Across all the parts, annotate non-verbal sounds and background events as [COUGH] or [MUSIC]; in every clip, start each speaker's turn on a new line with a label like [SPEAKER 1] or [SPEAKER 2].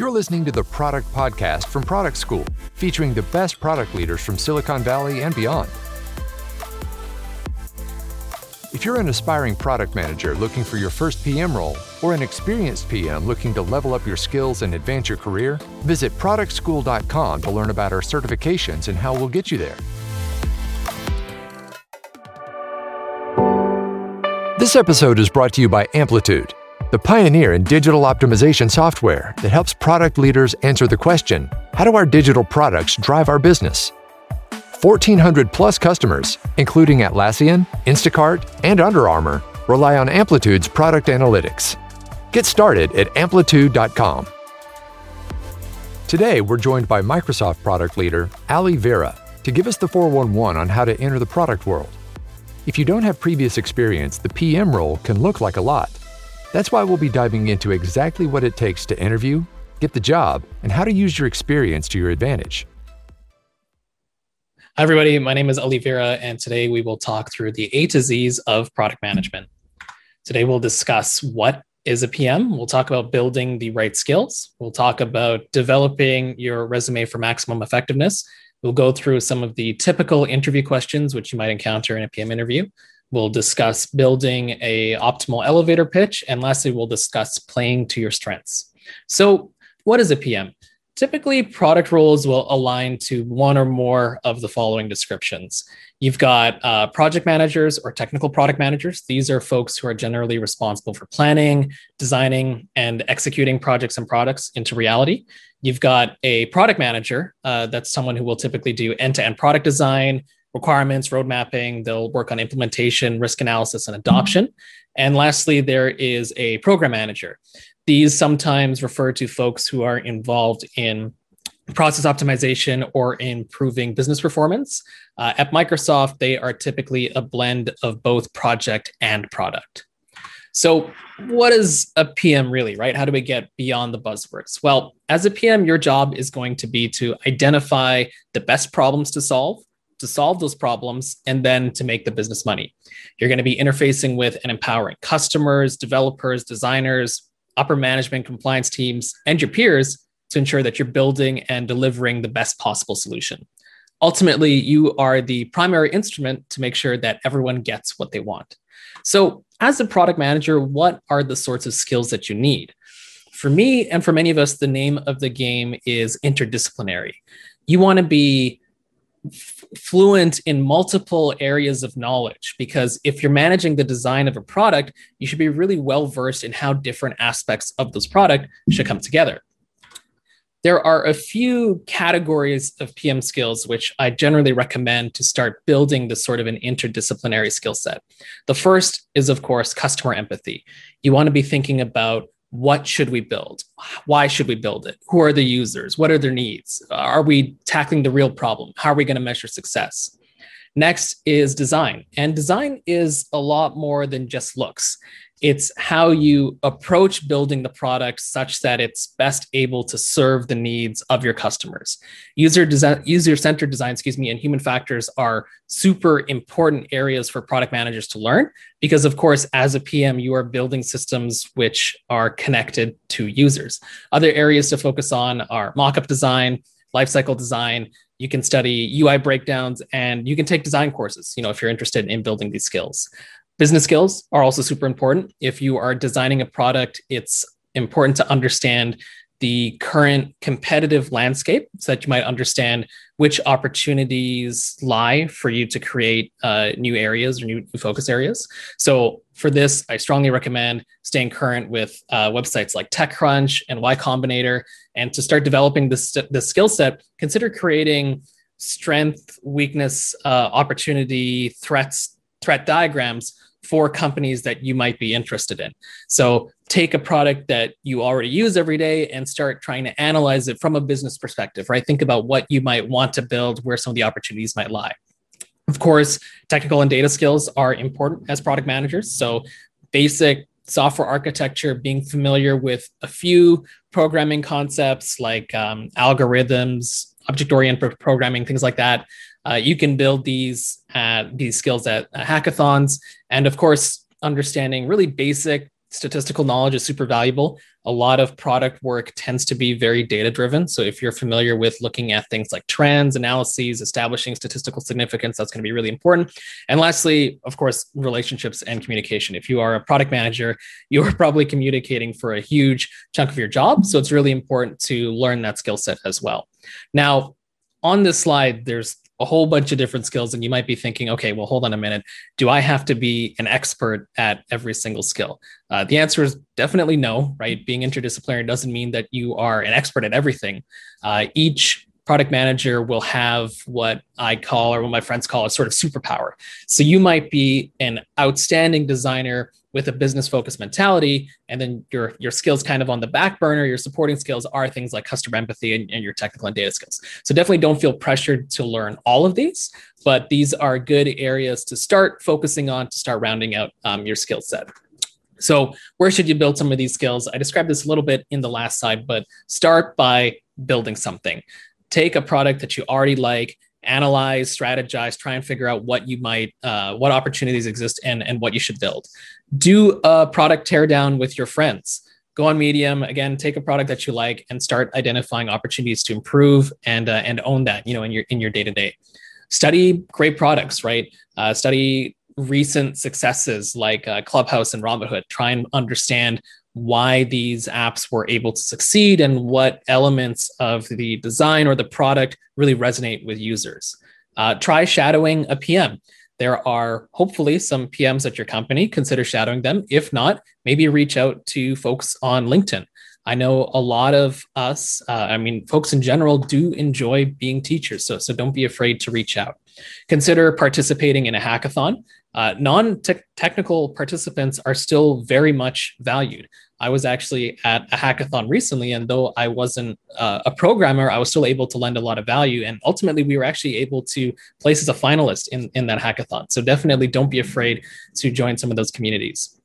[SPEAKER 1] You're listening to the Product Podcast from Product School, featuring the best product leaders from Silicon Valley and beyond. If you're an aspiring product manager looking for your first PM role, or an experienced PM looking to level up your skills and advance your career, visit productschool.com to learn about our certifications and how we'll get you there. This episode is brought to you by Amplitude, the pioneer in digital optimization software that helps product leaders answer the question how do our digital products drive our business? 1,400 plus customers, including Atlassian, Instacart, and Under Armour, rely on Amplitude's product analytics. Get started at amplitude.com. Today, we're joined by Microsoft product leader Ali Vira to give us the 411 on how to enter the product world. If you don't have previous experience, the PM role can look like a lot. That's why we'll be diving into exactly what it takes to interview, get the job, and how to use your experience to your advantage.
[SPEAKER 2] Hi, everybody. My name is Ali Vira, and today we will talk through the A to Z's of product management. Today, we'll discuss what is a PM. We'll talk about building the right skills. We'll talk about developing your resume for maximum effectiveness. We'll go through some of the typical interview questions which you might encounter in a PM interview. We'll discuss building a optimal elevator pitch, and lastly, we'll discuss playing to your strengths. So, what is a PM? Typically, product roles will align to one or more of the following descriptions. You've got uh, project managers or technical product managers. These are folks who are generally responsible for planning, designing, and executing projects and products into reality. You've got a product manager. Uh, that's someone who will typically do end to end product design, requirements, road mapping. They'll work on implementation, risk analysis, and adoption. And lastly, there is a program manager. These sometimes refer to folks who are involved in process optimization or improving business performance. Uh, at Microsoft, they are typically a blend of both project and product. So, what is a PM really, right? How do we get beyond the buzzwords? Well, as a PM, your job is going to be to identify the best problems to solve, to solve those problems, and then to make the business money. You're going to be interfacing with and empowering customers, developers, designers, upper management, compliance teams, and your peers to ensure that you're building and delivering the best possible solution. Ultimately, you are the primary instrument to make sure that everyone gets what they want. So, as a product manager, what are the sorts of skills that you need? For me and for many of us, the name of the game is interdisciplinary. You want to be fluent in multiple areas of knowledge because if you're managing the design of a product, you should be really well versed in how different aspects of this product should come together there are a few categories of PM skills which I generally recommend to start building this sort of an interdisciplinary skill set. The first is, of course, customer empathy. You want to be thinking about what should we build? Why should we build it? Who are the users? What are their needs? Are we tackling the real problem? How are we going to measure success? Next is design. And design is a lot more than just looks. It's how you approach building the product such that it's best able to serve the needs of your customers. User design, user-centered design, excuse me, and human factors are super important areas for product managers to learn because of course as a PM you are building systems which are connected to users. Other areas to focus on are mockup design, lifecycle design, you can study UI breakdowns and you can take design courses, you know, if you're interested in building these skills. Business skills are also super important. If you are designing a product, it's important to understand the current competitive landscape so that you might understand which opportunities lie for you to create uh, new areas or new, focus areas. So, for this, I strongly recommend staying current with uh, websites like TechCrunch and Y Combinator. And to start developing this, this skill set, consider creating strength, weakness, uh, opportunity, threats, threat diagrams for companies that you might be interested in. So take a product that you already use every day and start trying to analyze it from a business perspective, right? Think about what you might want to build, where some of the opportunities might lie. Of course, technical and data skills are important as product managers. So basic software architecture, being familiar with a few programming concepts like um, algorithms, object oriented programming, things like that, uh, you can build these uh, these skills at hackathons, and of course, understanding really basic statistical knowledge is super valuable. A lot of product work tends to be very data driven. So if you're familiar with looking at things like trends, analyses, establishing statistical significance, that's going to be really important. And lastly, of course, relationships and communication. If you are a product manager, [LAUGHS] you are probably communicating for a huge chunk of your job. So it's really important to learn that skill set as well. Now, on this slide, there's a whole bunch of different skills and you might be thinking okay well hold on a minute. Do i have to be an expert at every single skill? Uh, the answer is definitely no right? Being interdisciplinary doesn't mean that you are an expert at everything. Uh, each product manager will have what I call, or what my friends call, a sort of superpower. So you might be an outstanding designer with a business focused mentality, and then your your skills kind of on the back burner. Your supporting skills are things like customer empathy and, and your technical and data skills. So definitely don't feel pressured to learn all of these, but these are good areas to start focusing on to start rounding out um, your skill set. So, where should you build some of these skills? I described this a little bit in the last slide, but start by building something take a product that you already like analyze strategize try and figure out what you might uh, what opportunities exist and and what you should build. Do a product teardown with your friends. Go on medium again take a product that you like and start identifying opportunities to improve and uh, and own that you know in your in your day to day study great products right? Uh, study recent successes like uh, clubhouse and robinhood. Try and understand why these apps were able to succeed and what elements of the design or the product really resonate with users. Uh, try shadowing a PM. There are hopefully some PMs at your company. Consider shadowing them. If not, maybe reach out to folks on LinkedIn. I know a lot of us, uh, I mean, folks in general do enjoy being teachers. So, so don't be afraid to reach out. Consider participating in a hackathon. Uh, non technical participants are still very much valued. I was actually at a hackathon recently, and though I wasn't uh, a programmer, I was still able to lend a lot of value. And ultimately, we were actually able to place as a finalist in, in that hackathon. So definitely don't be afraid to join some of those communities.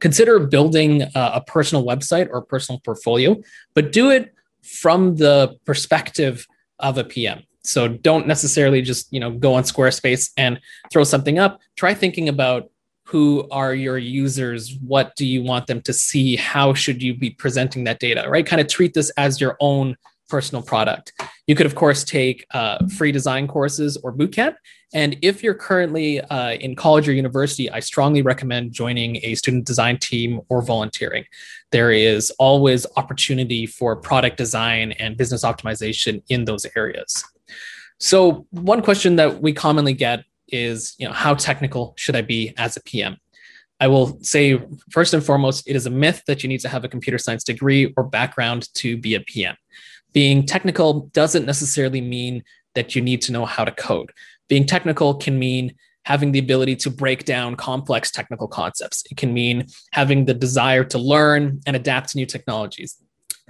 [SPEAKER 2] Consider building uh, a personal website or personal portfolio, but do it from the perspective of a PM. So don't necessarily just you know go on Squarespace and throw something up. Try thinking about who are your users? What do you want them to see? How should you be presenting that data right? Kind of treat this as your own personal product. You could of course take uh, free design courses or bootcamp and if you're currently uh, in college or university i strongly recommend joining a student design team or volunteering. There is always opportunity for product design and business optimization in those areas so one question that we commonly get is, you know, how technical should I be as a PM? I will say first and foremost, it is a myth that you need to have a computer science degree or background to be a PM. Being technical doesn't necessarily mean that you need to know how to code. Being technical can mean having the ability to break down complex technical concepts. It can mean having the desire to learn and adapt to new technologies.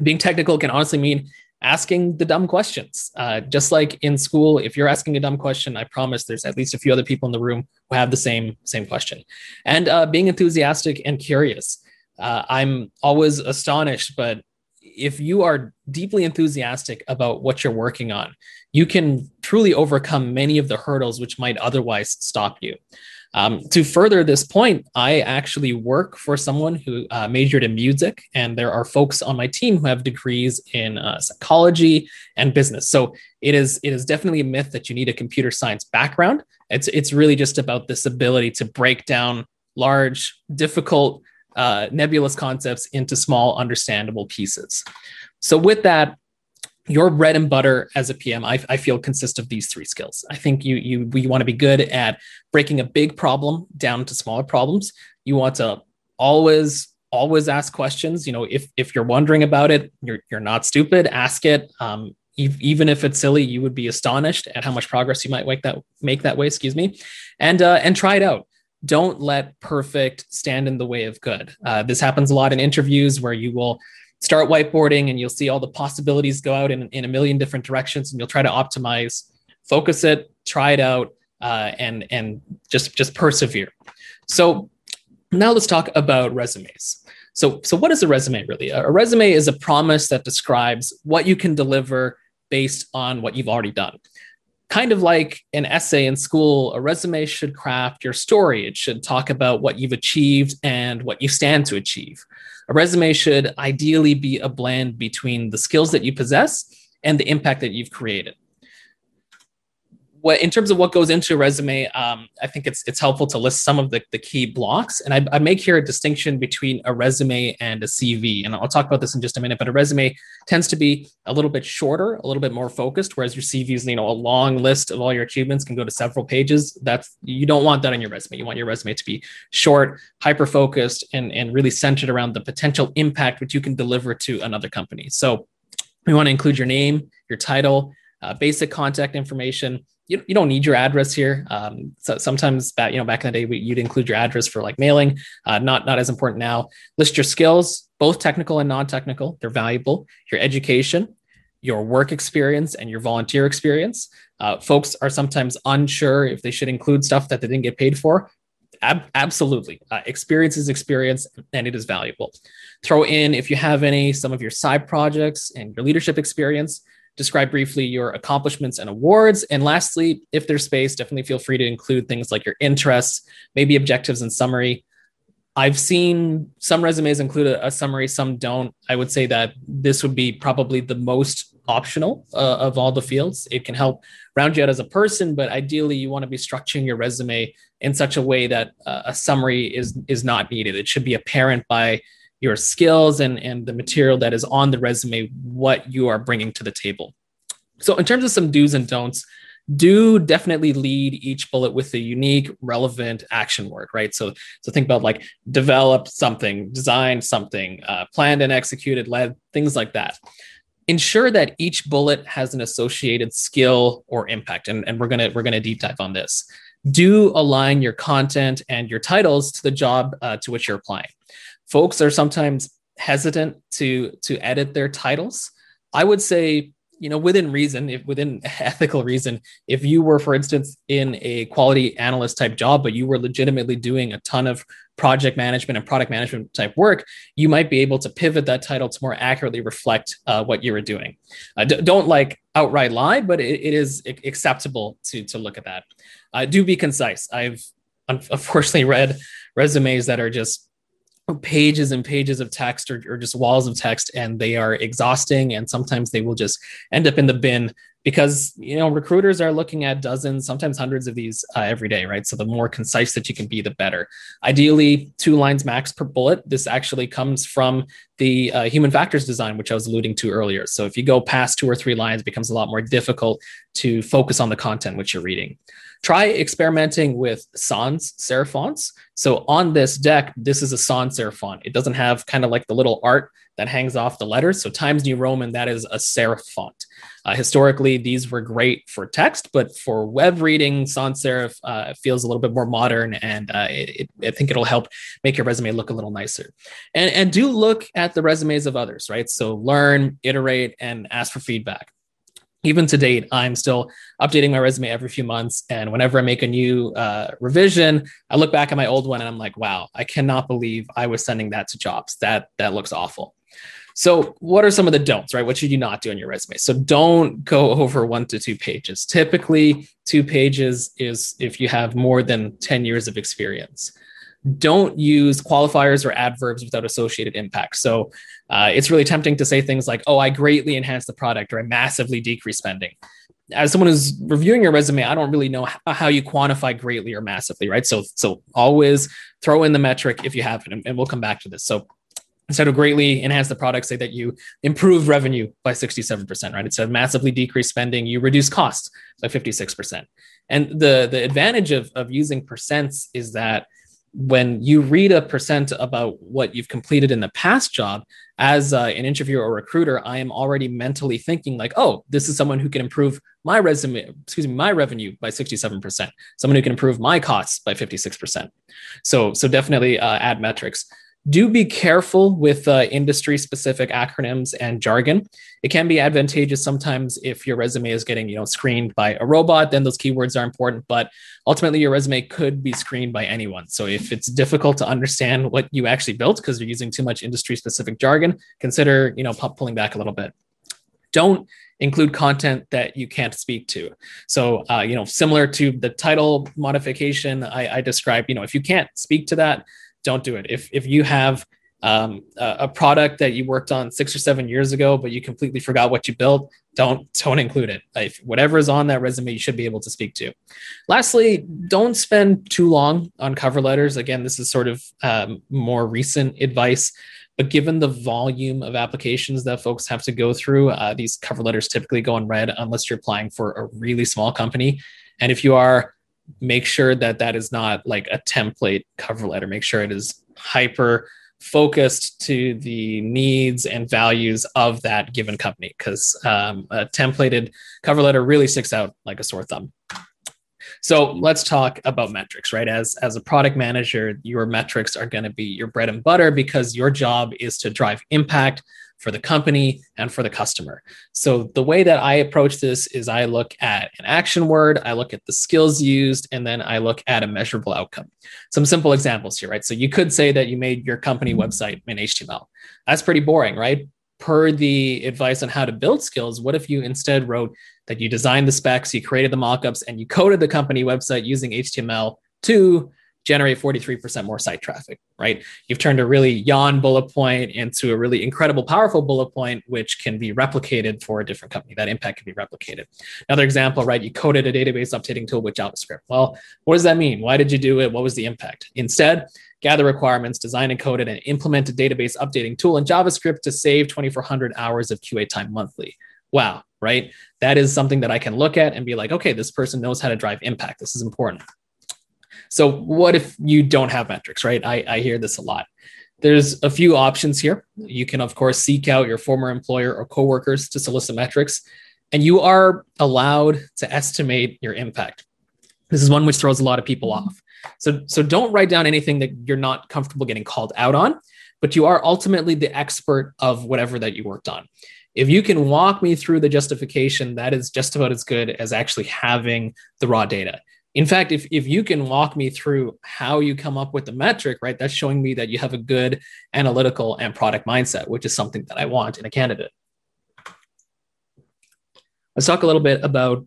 [SPEAKER 2] Being technical can honestly mean asking the dumb questions. Uh, just like in school, if you're asking a dumb question, I promise there's at least a few other people in the room who have the same same question. And uh, being enthusiastic and curious. Uh, I'm always astonished, but if you are deeply enthusiastic about what you're working on, you can truly overcome many of the hurdles which might otherwise stop you. Um, to further this point, I actually work for someone who uh, majored in music, and there are folks on my team who have degrees in uh, psychology and business. So it is it is definitely a myth that you need a computer science background. It's it's really just about this ability to break down large, difficult, uh, nebulous concepts into small, understandable pieces. So with that, your bread and butter as a PM, I, I feel consists of these three skills. I think you you you want to be good at breaking a big problem down to smaller problems. You want to always always ask questions. You know, if if you're wondering about it, you're you're not stupid. Ask it. Um, even if it's silly, you would be astonished at how much progress you might make that make that way. Excuse me, and uh, and try it out. Don't let perfect stand in the way of good. Uh, this happens a lot in interviews where you will start whiteboarding and you'll see all the possibilities go out in, in a million different directions and you'll try to optimize focus it try it out uh, and and just just persevere so now let's talk about resumes so so what is a resume really a resume is a promise that describes what you can deliver based on what you've already done kind of like an essay in school, a resume should craft your story. It should talk about what you've achieved and what you stand to achieve. A resume should ideally be a blend between the skills that you possess and the impact that you've created what in terms of what goes into a resume, um, I think it's it's helpful to list some of the, the key blocks. And I, I, make here a distinction between a resume and a CV. And I'll talk about this in just a minute. But a resume tends to be a little bit shorter, a little bit more focused, whereas your CV is you know a long list of all your achievements can go to several pages. That's you don't want that on your resume. You want your resume to be short, hyper focused, and and really centered around the potential impact which you can deliver to another company. So we want to include your name, your title, uh, basic contact information you, you don't need your address here. Um, so sometimes back, you know, back in the day, we, you'd include your address for like mailing. Uh, not not as important now. List your skills, both technical and non-technical. They're valuable. Your education, your work experience, and your volunteer experience. Uh, folks are sometimes unsure if they should include stuff that they didn't get paid for. Ab- absolutely, uh, experience is experience, and it is valuable. Throw in if you have any some of your side projects and your leadership experience describe briefly your accomplishments and awards. And lastly, if there's space, definitely feel free to include things like your interests, maybe objectives and summary. I've seen some resumes include a, a summary, some don't. I would say that this would be probably the most optional uh, of all the fields. It can help round you out as a person, but ideally, you want to be structuring your resume in such a way that uh, a summary is is not needed. It should be apparent by your skills and, and the material that is on the resume, what you are bringing to the table. So, in terms of some do's and don'ts, do definitely lead each bullet with a unique, relevant action word, right? So, so think about like developed something, designed something, uh, planned and executed, led, things like that. Ensure that each bullet has an associated skill or impact, and, and we're gonna we're gonna deep dive on this. Do align your content and your titles to the job uh, to which you're applying folks are sometimes hesitant to to edit their titles. I would say, you know, within reason, if within [LAUGHS] ethical reason, if you were, for instance, in a quality analyst type job, but you were legitimately doing a ton of project management and product management type work, you might be able to pivot that title to more accurately reflect uh, what you were doing. Uh, d- don't like outright lie, but it, it is acceptable to to look at that. Uh, do be concise. I've [LAUGHS] unfortunately read resumes that are just pages and pages of text or, or, just walls of text and they are exhausting and sometimes they will just end up in the bin because you know recruiters are looking at dozens sometimes hundreds of these uh, every day right? So the more concise that you can be the better. Ideally two lines max per bullet. This actually comes from the uh, human factors design which i was alluding to earlier. So if you go past two or three lines it becomes a lot more difficult to focus on the content which you're reading try experimenting with sans serif fonts. So on this deck, this is a sans serif font. It doesn't have kind of like the little art that hangs off the letters. So Times New Roman, that is a serif font. Uh, historically, these were great for text, but for web reading, sans serif uh, feels a little bit more modern, and uh, it, it, I think it'll help make your resume look a little nicer. And, and do look at the resumes of others, right? So learn, iterate, and ask for feedback even to date, I'm still updating my resume every few months. And whenever I make a new uh, revision, I look back at my old one and I'm like, wow, I cannot believe I was sending that to jobs. That that looks awful. So, what are some of the don'ts, right? What should you not do on your resume? So, don't go [LAUGHS] over one to two pages. Typically, two pages is if you have more than 10 years of experience don't use qualifiers or adverbs without associated impact. So uh, it's really tempting to say things like, oh, I greatly enhance the product or I massively decrease spending. As someone who's reviewing your resume, I don't really know how you quantify greatly or massively, right? So, so always throw in the metric if you have it, and, and we'll come back to this. So instead of greatly enhance the product, say that you improve revenue by 67%, right? Instead of massively decrease spending, you reduce costs by 56%. And the, the advantage of, of using percents is that when you read a percent about what you've completed in the past job as uh, an interviewer or recruiter i am already mentally thinking like oh this is someone who can improve my resume excuse me my revenue by 67% someone who can improve my costs by 56% so so definitely uh, add metrics do be careful with uh, industry specific acronyms and jargon. It can be advantageous sometimes if your resume is getting, you know, screened by a robot, then those keywords are important, but ultimately your resume could be screened by anyone. So if it's difficult to understand what you actually built because you're using too much industry specific jargon, consider, you know, pulling back a little bit. Don't include content that you can't speak to. So, uh, you know, similar to the title modification I, I described, you know, if you can't speak to that, don't do it. If if you have um, a, a, product that you worked on six or seven years ago, but you completely forgot what you built, don't don't include it. If whatever is on that resume, you should be able to speak to. Lastly, don't spend too long on cover letters. Again, this is sort of um, more recent advice. But given the volume of applications that folks have to go through, uh, these cover letters typically go unread unless you're applying for a really small company. And if you are, make sure that that is not like a template cover letter. Make sure it is hyper focused to the needs and values of that given company because um, a templated cover letter really sticks out like a sore thumb. So let's talk about metrics, right? As as a product manager, your metrics are going to be your bread and butter because your job is to drive impact for the company and for the customer. So the way that I approach this is I look at an action word, I look at the skills used, and then I look at a measurable outcome. Some simple examples here, right? So you could say that you made your company website in HTML. That's pretty boring, right? Per the advice on how to build skills, what if you instead wrote that you designed the specs, you created the mockups, and you coded the company website using HTML to generate 43% more site traffic, right? You've turned a really yawn bullet point into a really incredible, powerful bullet point, which can be replicated for a different company. That impact can be replicated. Another example, right? You coded a database updating tool with JavaScript. Well, what does that mean? Why did you do it? What was the impact? Instead, gather requirements, design and code it, and implement a database updating tool in JavaScript to save 2,400 hours of QA time monthly. Wow, right? That is something that I can look at and be like, okay, this person knows how to drive impact. This is important. So, what if you don't have metrics, right? I, I hear this a lot. There's a few options here. You can, of course, seek out your former employer or coworkers to solicit metrics, and you are allowed to estimate your impact. This is one which throws a lot of people off. So, so don't write down anything that you're not comfortable getting called out on, but you are ultimately the expert of whatever that you worked on if you can walk me through the justification, that is just about as good as actually having the raw data. In fact, if, if you can walk me through how you come up with the metric, right, that's showing me that you have a good analytical and product mindset, which is something that I want in a candidate. Let's talk a little bit about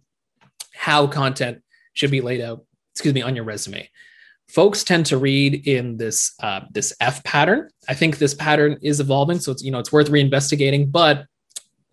[SPEAKER 2] how content should be laid out, excuse me, on your resume. Folks tend to read in this uh, this F pattern. I think this pattern is evolving, so it's you know it's worth reinvestigating. But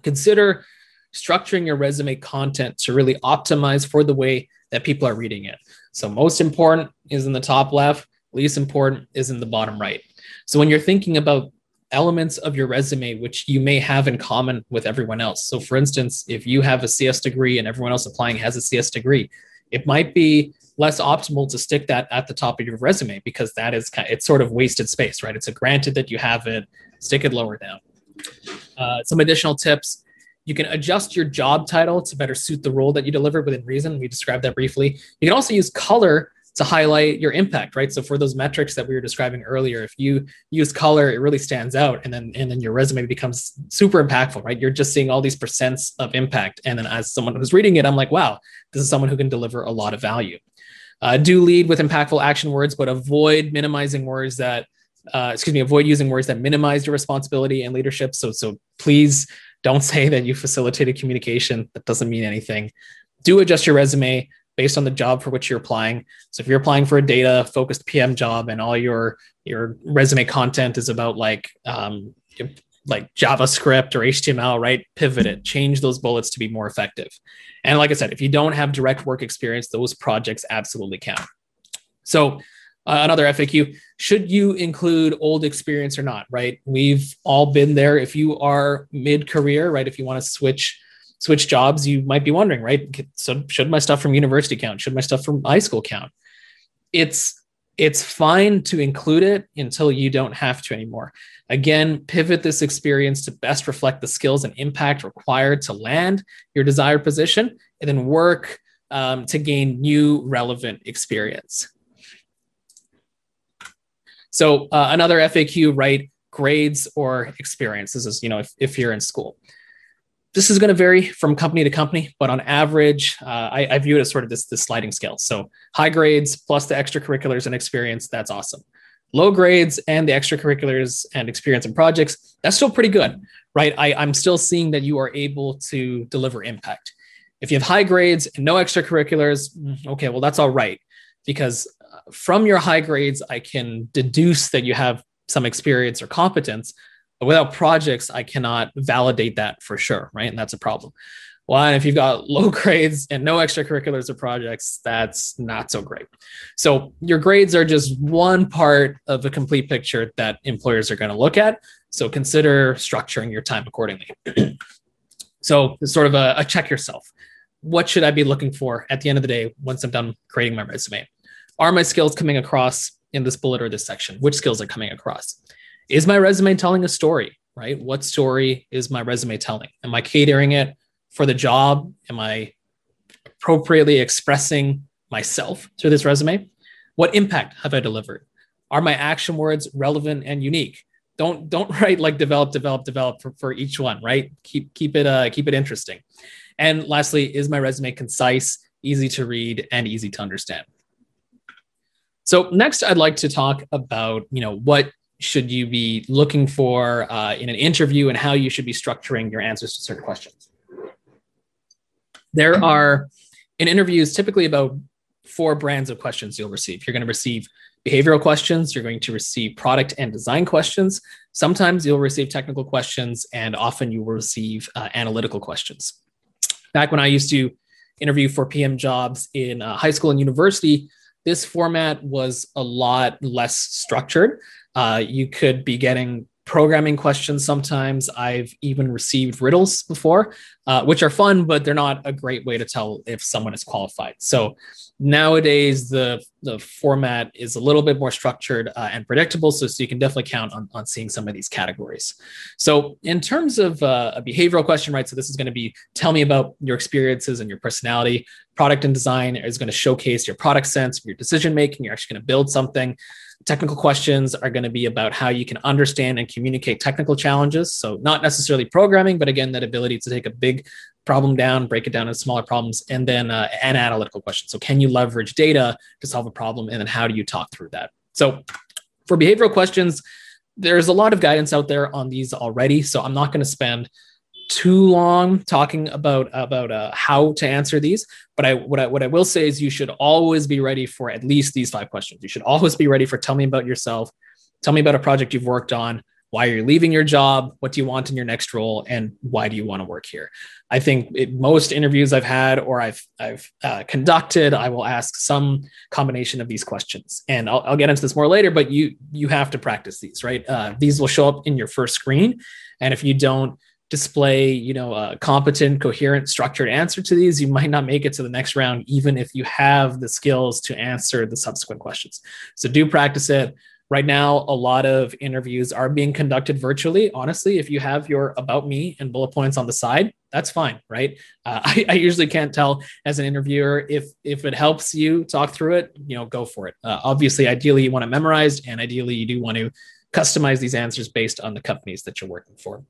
[SPEAKER 2] consider structuring your resume content to really optimize for the way that people are reading it. So, most important is in the top left, least important is in the bottom right. So, when you're thinking about elements of your resume which you may have in common with everyone else. So, for instance, if you have a CS degree and everyone else applying has a CS degree, it might be less optimal to stick that at the top of your resume because that is kind of, it's sort of wasted space, right? It's a granted that you have it, stick it lower down. Uh, some additional tips. You can adjust your job title to better suit the role that you deliver within reason. We described that briefly. You can also use color to highlight your impact, right? So for those metrics that we were describing earlier, if you use color, it really stands out, and then and then your resume becomes super impactful, right? You're just seeing all these percents of impact, and then as someone who's reading it, I'm like, wow, this is someone who can deliver a lot of value. Uh, do lead with impactful action words, but avoid minimizing words that uh, excuse me, avoid using words that minimize your responsibility and leadership. So, so please don't say that you facilitated communication. That doesn't mean anything. Do adjust your resume based on the job for which you're applying. So if you're applying for a data focused PM job and all your your resume content is about like um, like JavaScript or HTML, right? Pivot it, change those bullets to be more effective. And like I said, if you don't have direct work experience, those projects absolutely count. So uh, another FAQ should you include old experience or not, right? We've all been there. If you are mid career, right? If you want to switch switch jobs, you might be wondering, right? So should my stuff from university count? Should my stuff from high school count? It's it's fine to include it until you don't have to anymore. Again, pivot this experience to best reflect the skills and impact required to land your desired position, and then work um, to gain new relevant experience. So uh, another FAQ, right? Grades or experience. This is, you know, if, if you're in school. This is going to vary from company to company, but on average, uh, I, I view it as sort of this, this sliding scale. So high grades plus the extracurriculars and experience, that's awesome. Low grades and the extracurriculars and experience and projects, that's still pretty good, right? I, I'm still seeing that you are able to deliver impact. If you have high grades and no extracurriculars, mm, okay, well, that's all right. Because from your high grades, I can deduce that you have some experience or competence. Without projects, I cannot validate that for sure, right? And that's a problem. Well, and if you've got [LAUGHS] low grades and no extracurriculars or projects, that's not so great. So your grades are just one part of a complete picture that employers are going to look at. So consider structuring your time accordingly. [CLEARS THROAT] so it's sort of a, a check yourself. What should I be looking for at the end of the day once I'm done creating my resume? Are my skills coming across in this bullet or this section? Which skills are coming across? Is my resume telling a story, right? What story is my resume telling? Am I catering it for the job? Am I appropriately expressing myself through this resume? What impact have I delivered? Are my action words relevant and unique? Don't don't [LAUGHS] write like develop, develop, develop for, for each one, right? Keep keep it uh keep it interesting. And lastly, is my resume concise, easy to read, and easy to understand? So next, I'd like to talk about you know what should you be looking for uh, in an interview and how you should be structuring your answers to certain questions. There are in interviews typically about four brands of questions you'll receive. You're going to receive behavioral questions, you're going to receive product and design questions. Sometimes you'll receive technical questions, and often you will receive uh, analytical questions. Back when I used to interview for PM jobs in uh, high school and university, this format was a lot less structured. Uh, you could be getting programming questions sometimes. I've even received riddles before, uh, which are fun, but they're not a great way to tell if someone is qualified. So nowadays, the, the format is a little bit more structured uh, and predictable. So, so you can definitely count on, on seeing some of these categories. So, in terms of uh, a behavioral question, right? So, this is going to be tell me about your experiences and your personality. Product and design is going to showcase your product sense, your decision making. You're actually going to build something. Technical questions are going to be about how you can understand and communicate technical challenges. So, not necessarily programming, but again, that ability to take a big problem down, break it down into smaller problems, and then uh, an analytical question. So, can you leverage data to solve a problem? And then, how do you talk through that? So, for behavioral questions, there's a lot of guidance out there on these already. So, I'm not going to spend too long talking about about uh, how to answer these but I what, I what I will say is you should always be ready for at least these five questions. You should always be ready for tell me about yourself. Tell me about a project you've worked on. Why are you leaving your job. What do you want in your next role? And why do you want to work here? I think it, most interviews i've had or i've i've uh, conducted i will ask some combination of these questions. And I'll, I'll, get into this more later but you you have to practice these right? Uh, these will show up in your first screen. And if you don't display you know a competent coherent structured answer to these you might not make it to the next round even if you have the skills to answer the subsequent questions. So do practice it. Right now a lot of interviews are being conducted virtually. Honestly if you have your about me and bullet points on the side that's fine right? Uh, [LAUGHS] I, I, usually can't tell as an interviewer if if it helps you talk through it you know go for it. Uh, obviously ideally you want to memorize and ideally you do want to customize these answers based on the companies that you're working for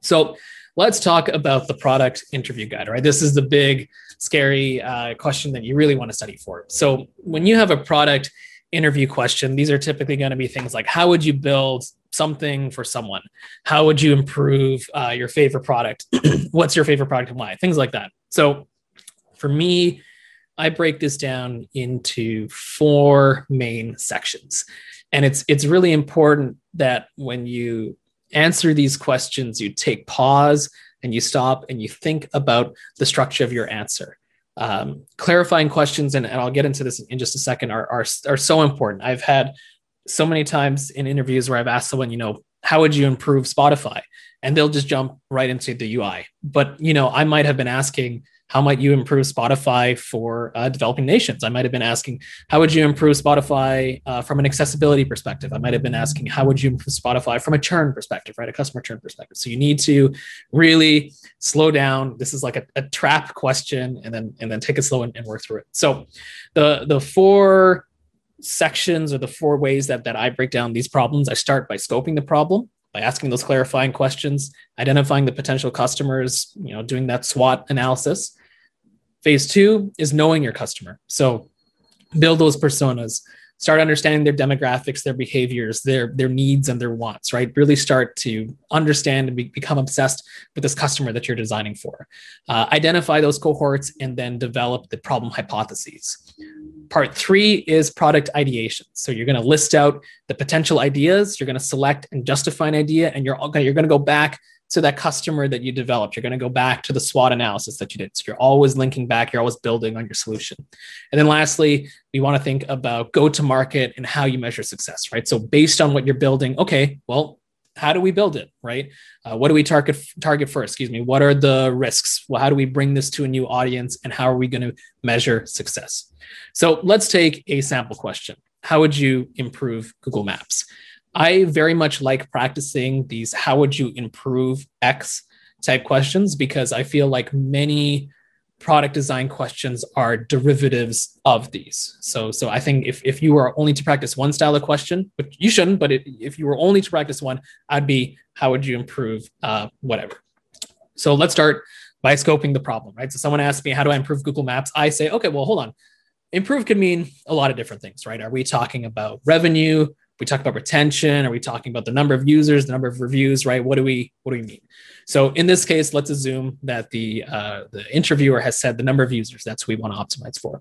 [SPEAKER 2] so let's talk about the product interview guide, right? This is the big, scary uh, question that you really want to study for. So when you have a product interview question, these are typically going to be things like how would you build something for someone? How would you improve uh, your favorite product? [CLEARS THROAT] What's your favorite product and why? Things like that. So for me, I break this down into four main sections. And it's it's really important that when you answer these questions, you take pause and you stop and you think about the structure of your answer. Um, clarifying questions, and, and, I'll get into this in just a second, are, are, are so important. I've had so many times in interviews where I've asked someone, you know, how would you improve Spotify? And they'll just jump right into the UI. But, you know, I might have been asking, how might you improve Spotify for uh, developing nations? I might have been asking, how would you improve Spotify uh, from an accessibility perspective? I might have been asking, how would you improve Spotify from a churn perspective, right? A customer churn perspective. So you need to really slow down. This is like a, a trap question, and then and then take it slow and, and work through it. So the the four sections or the four ways that that I break down these problems, I start by scoping the problem by asking those clarifying questions, identifying the potential customers, you know, doing that SWOT analysis. Phase two is knowing your customer. So build those personas. start understanding their demographics, their behaviors, their their needs and their wants, right? Really start to understand and be, become obsessed with this customer that you're designing for. Uh, identify those cohorts and then develop the problem hypotheses. Part three is product ideation. So you're going to list out the potential ideas. You're going to select and justify an idea, and you're you're going to go back to that customer that you developed. You're going to go back to the SWOT analysis that you did. So you're always linking back, you're always building on your solution. And then lastly, we want to think about go to market and how you measure success, right? So based on what you're building, okay, well, how do we build it, right? Uh, what do we target target first? Excuse me. What are the risks? Well, how do we bring this to a new audience, and how are we going to measure success? So let's take a sample question. How would you improve Google Maps? I very much like practicing these how would you improve X type questions because I feel like many product design questions are derivatives of these. So so I think if if you were only to practice one style of question, which you shouldn't, but it, if you were only to practice one, I'd be how would you improve uh, whatever. So let's start by scoping the problem, right? So someone asks me how do I improve Google Maps? I say, okay, well hold on. Improve could mean a lot of different things, right? Are we talking about revenue? We talk about retention. Are we talking about the number of users the number of reviews right? What do we what do we mean? So in this case let's assume that the uh, the interviewer has said the number of users. That's what we want to optimize for.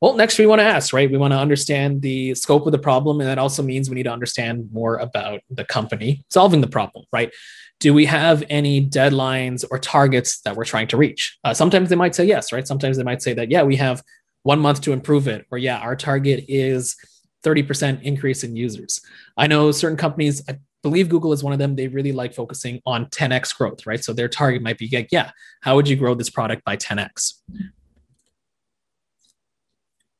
[SPEAKER 2] Well next we want to ask right? We want to understand the scope of the problem and that also means we need to understand more about the company solving the problem right? Do we have any deadlines or targets that we're trying to reach? Uh, sometimes they might say yes right? Sometimes they might say that yeah we have one month to improve it or yeah our target is 30% increase in users. I know certain companies, I believe Google is one of them, they really like focusing on 10x growth, right? So their target might be like, yeah, how would you grow this product by 10x?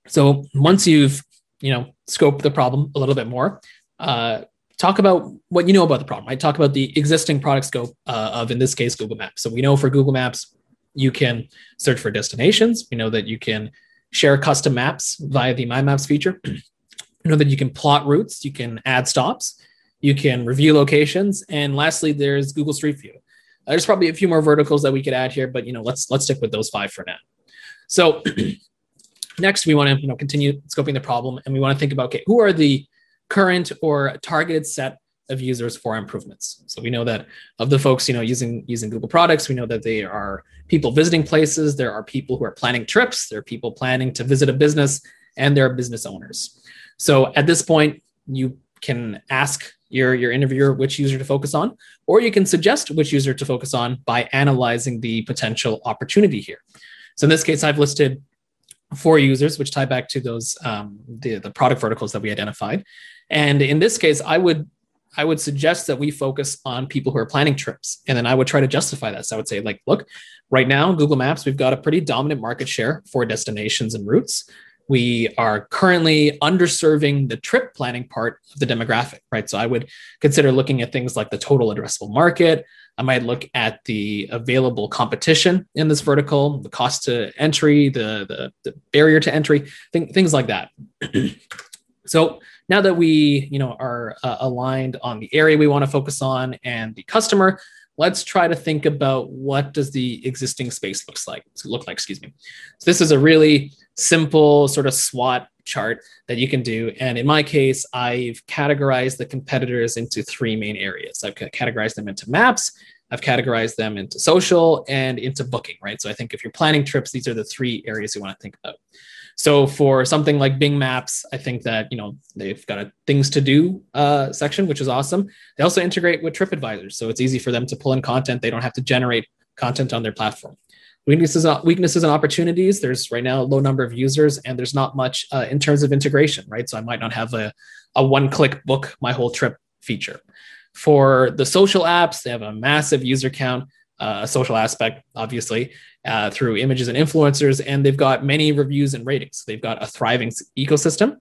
[SPEAKER 2] So once you've, you know, scoped the problem a little bit more, uh, talk about what you know about the problem. I talk about the existing product scope uh, of, in this case, Google Maps. So we know for Google Maps, you can search for destinations. We know that you can share custom maps via the My Maps feature. [CLEARS THROAT] you know that you can plot routes, you can add stops, you can review locations, and lastly, there's Google Street View. Uh, there's probably a few more verticals that we could add here, but you know, let's let's stick with those five for now. So [CLEARS THROAT] next, we want to you know continue scoping the problem, and we want to think about okay, who are the current or targeted set of users for improvements. So we know that of the folks, you know, using using Google products, we know that they are people visiting places, there are people who are planning trips, there are people planning to visit a business, and there are business owners. So at this point, you can ask your, your interviewer which user to focus on, or you can suggest which user to focus on by analyzing the potential opportunity here. So in this case, I've listed four users, which tie back to those um, the, the product verticals that we identified. And in this case, I would I would suggest that we focus on people who are planning trips. And then I would try to justify this. I would say, like, look, right now, Google Maps, we've got a pretty dominant market share for destinations and routes we are currently underserving the trip planning part of the demographic, right? So I would consider looking at things like the total addressable market. I might look at the available competition in this vertical, the cost to entry, the, the, the barrier to entry, th- things like that. [CLEARS THROAT] so now that we you know are uh, aligned on the area we want to focus on and the customer, let's try to think about what does the existing space looks like look like excuse me so this is a really simple sort of SWOT chart that you can do. And in my case, I've categorized the competitors into three main areas. I've categorized them into maps, I've categorized them into social and into booking, right? So I think if you're planning trips, these are the three areas you want to think about. So for something like Bing Maps, I think that you know they've got a things to do uh, section, which is awesome. They also integrate with TripAdvisor, so it's easy for them to pull in content. They don't have to generate content on their platform weaknesses weaknesses and opportunities there's right now a low number of users and there's not much uh, in terms of integration right so i might not have a, a one click book my whole trip feature for the social apps they have a massive user count uh, a social aspect obviously uh, through images and influencers and they've got many reviews and ratings they've got a thriving ecosystem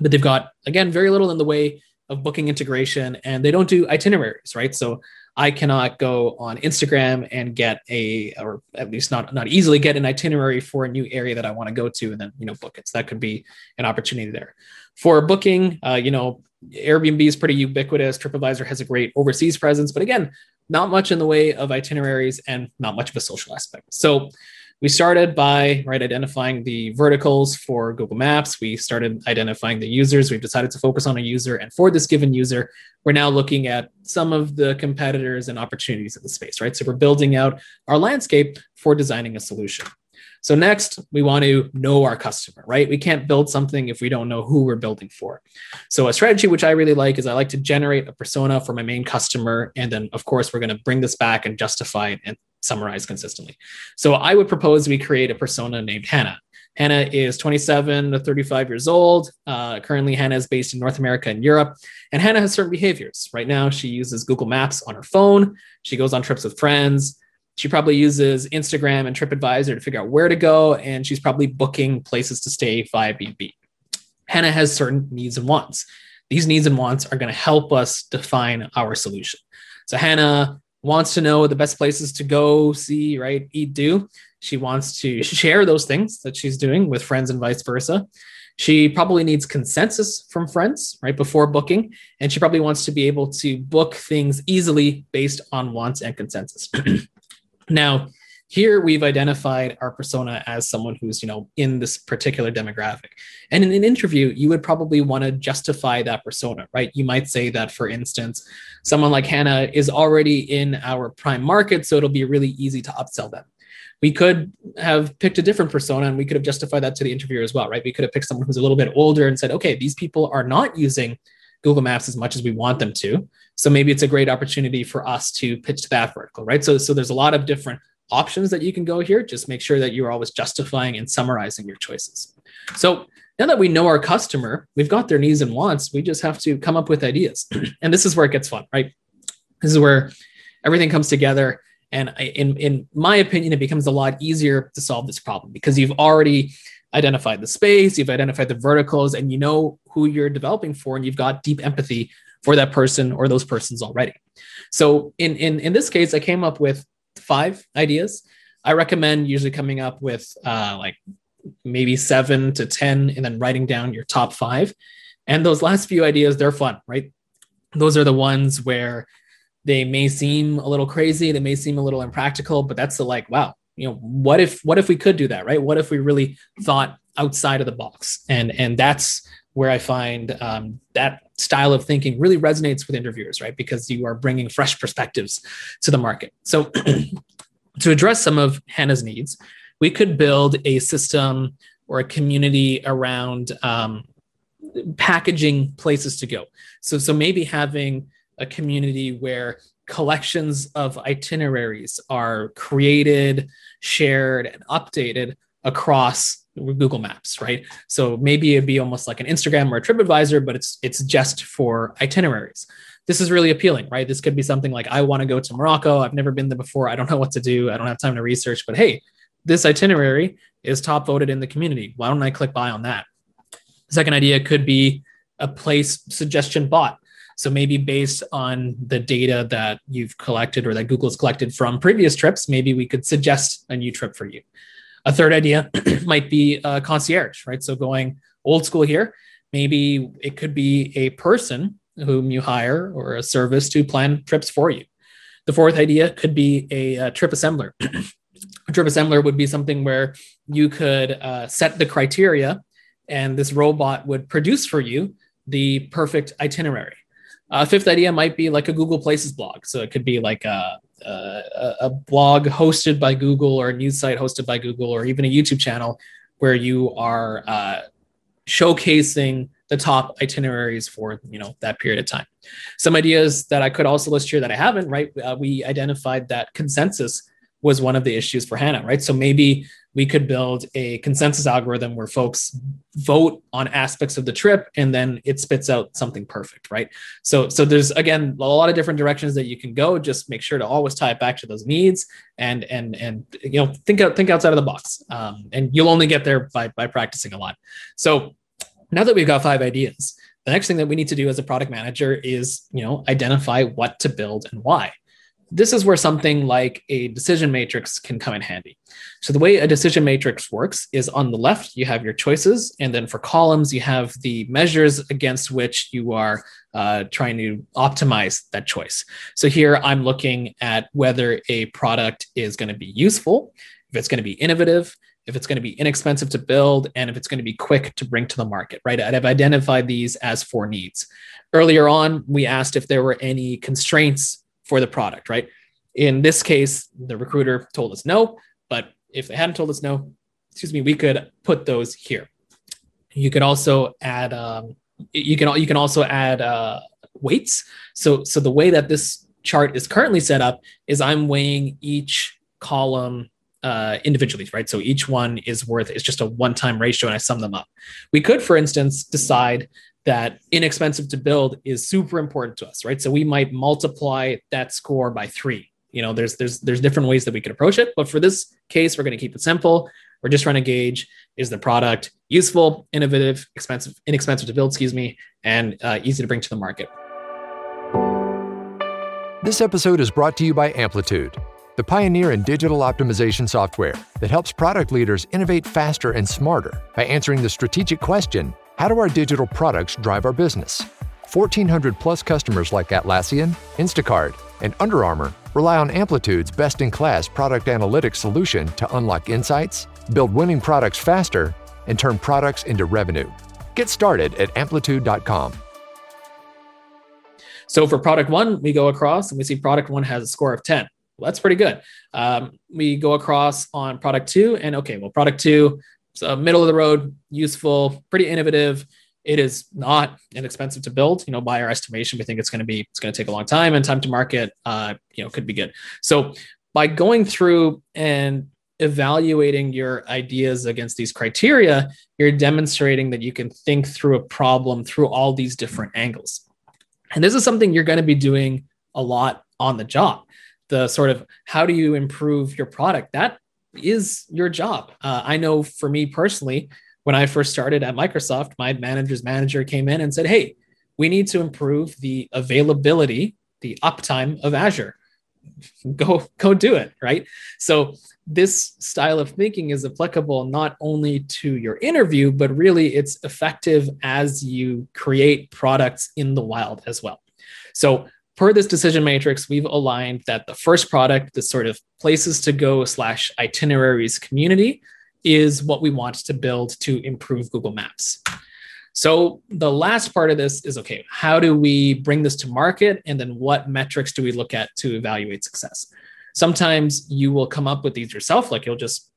[SPEAKER 2] but they've got again very little in the way of booking integration and they don't do itineraries right so I cannot go on Instagram and get a, or at least not not easily get an itinerary for a new area that I want to go to, and then you know book it. So that could be an opportunity there. For booking, uh, you know, Airbnb is pretty ubiquitous. TripAdvisor has a great overseas presence, but again, not much in the way of itineraries and not much of a social aspect. So we started by right identifying the verticals for Google Maps. We started identifying the users. We've decided to focus on a user, and for this given user, we're now looking at some of the competitors and opportunities in the space. Right, so we're building out our landscape for designing a solution. So next, we want to know our customer, right? We can't build something if we don't know who we're building for. So a strategy which I really like is I like to generate a persona for my main customer, and then of course we're going to bring this back and justify it and summarize consistently. So I would propose we create a persona named Hannah. Hannah is 27 to 35 years old. Uh, currently, Hannah is based in North America and Europe. And Hannah has certain behaviors. Right now, she uses Google Maps on her phone. She goes on trips with friends. She probably uses Instagram and TripAdvisor to figure out where to go. And she's probably booking places to stay via B&B. Hannah has certain needs and wants. These needs and wants are going to help us define our solution. So Hannah wants to know the best places to go see, right? Eat, do. She wants to [LAUGHS] share those things that she's doing with friends and vice versa. She probably needs consensus from friends right before booking, and she probably wants to be able to book things easily based on wants and consensus. [CLEARS THROAT] now, here we've identified our persona as someone who's you know in this particular demographic. And in an interview you would probably want to justify that persona right? You might say that for instance someone like hannah is already in our prime market so it'll be really easy to upsell them. We could have picked a different persona and we could have justified that to the interviewer as well right? We could have picked someone who's a little bit older and said okay these people are not using google maps as much as we want them to so maybe it's a great opportunity for us to pitch to that vertical right so so there's a lot of different options that you can go here. Just make sure that you're always justifying and summarizing your choices. So now that we know our customer, we've got their needs and wants, we just have to come up with ideas. [CLEARS THROAT] and this is where it gets fun, right? This is where everything comes together. And in, in my opinion, it becomes a lot easier to solve this problem because you've already identified the space, you've identified the verticals, and you know who you're developing for, and you've got deep empathy for that person or those persons already. So in, in, in this case, I came up with five ideas. I recommend usually coming up with uh, like maybe seven to 10 and then writing down your top five. And those last few ideas, they're fun, right? Those are the ones where they may seem a little crazy, they may seem a little impractical, but that's the like, wow, you know, what if what if we could do that, right? What if we really thought outside of the box? And and that's where I find um, that style of thinking really resonates with interviewers, right? Because you are bringing fresh perspectives to the market. So, [CLEARS THROAT] to address some of Hannah's needs, we could build a system or a community around um, packaging places to go. So, so maybe having a community where collections of itineraries are created, shared, and updated across Google Maps, right? So maybe it'd be almost like an Instagram or a TripAdvisor, but it's it's just for itineraries. This is really appealing, right? This could be something like I want to go to Morocco. I've never been there before. I don't know what to do. I don't have time to research, but hey, this itinerary is top voted in the community. Why don't I click buy on that? Second idea could be a place suggestion bot. So maybe based on the data that you've collected or that Google's collected from previous trips, maybe we could suggest a new trip for you. A third idea [CLEARS THROAT] might be a concierge, right? So going old school here, maybe it could be a person whom you hire or a service to plan trips for you. The fourth idea could be a, a trip assembler. [CLEARS THROAT] a trip assembler would be something where you could uh, set the criteria and this robot would produce for you the perfect itinerary. A fifth idea might be like a Google Places blog. So it could be like a, a, a blog hosted by Google or a news site hosted by Google or even a YouTube channel where you are uh, showcasing the top itineraries for you know that period of time. Some ideas that I could also list here that I haven't. Right, uh, we identified that consensus was one of the issues for Hannah. Right, so maybe we could build a consensus algorithm where folks vote on aspects of the trip and then it spits out something perfect right? So so there's again a lot of different directions that you can go. Just make sure to always tie it back to those needs and and and you know think out think outside of the box. Um, and you'll only get there by by practicing a lot. So now that we've got five ideas the next thing that we need to do as a product manager is you know identify what to build and why this is where something like a decision matrix can come in handy. So the way a decision matrix works is on the left, you have your choices. And then for columns, you have the measures against which you are uh, trying to optimize that choice. So here I'm looking at whether a product is going to be useful. if it's going to be innovative, if it's going to be inexpensive to build, and if it's going to be quick to bring to the market, right? I'd have identified these as four needs. Earlier on, we asked if there were any constraints for the product, right? In this case, the recruiter told us no, but if they hadn't told us no, excuse me, we could put those here. You could also add, um, you can you can also add uh, weights. So so the way that this chart is currently set up is I'm weighing each column uh, individually, right? So each one is worth, it's just a one time ratio and I sum them up. We could, for instance, decide that inexpensive to build is super important to us, right? So we might multiply that score by three. You know, there's there's there's different ways that we could approach it, but for this case, we're going to keep it simple. We're just trying to gauge is the product useful, innovative, expensive, inexpensive to build, excuse me, and uh, easy to bring to the market.
[SPEAKER 1] This episode is brought to you by Amplitude the pioneer in digital optimization software that helps product leaders innovate faster and smarter by answering the strategic question how do our digital products drive our business? 1,400 plus customers like Atlassian, Instacart, and Under Armour rely on Amplitude's best in class product analytics solution to unlock insights, build winning products faster, and turn products into revenue. Get started at amplitude.com.
[SPEAKER 2] So for product one, we go across and we see product one has a score of 10. Well, that's pretty good. Um, we go across on product two, and okay, well, product two, so middle of the road, useful, pretty innovative. It is not inexpensive to build. You know, by our estimation, we think it's going to be it's going to take a long time, and time to market, uh, you know, could be good. So by going through and evaluating your ideas against these criteria, you're demonstrating that you can think through a problem through all these different angles. And this is something you're going to be doing a lot on the job the sort of how do you improve your product that is your job. Uh, i know for me personally when i first started at microsoft my manager's manager came in and said hey we need to improve the availability the uptime of azure. [LAUGHS] Go go do it right? So this style of thinking is applicable not only to your interview but really it's effective as you create products in the wild as well. So per this decision matrix, we've aligned that the first product, the sort of places to go slash itineraries community, is what we want to build to improve Google Maps. So the last part of this is okay, how do we bring this to market? And then what metrics do we look at to evaluate success? Sometimes you will come up with these yourself, like you'll just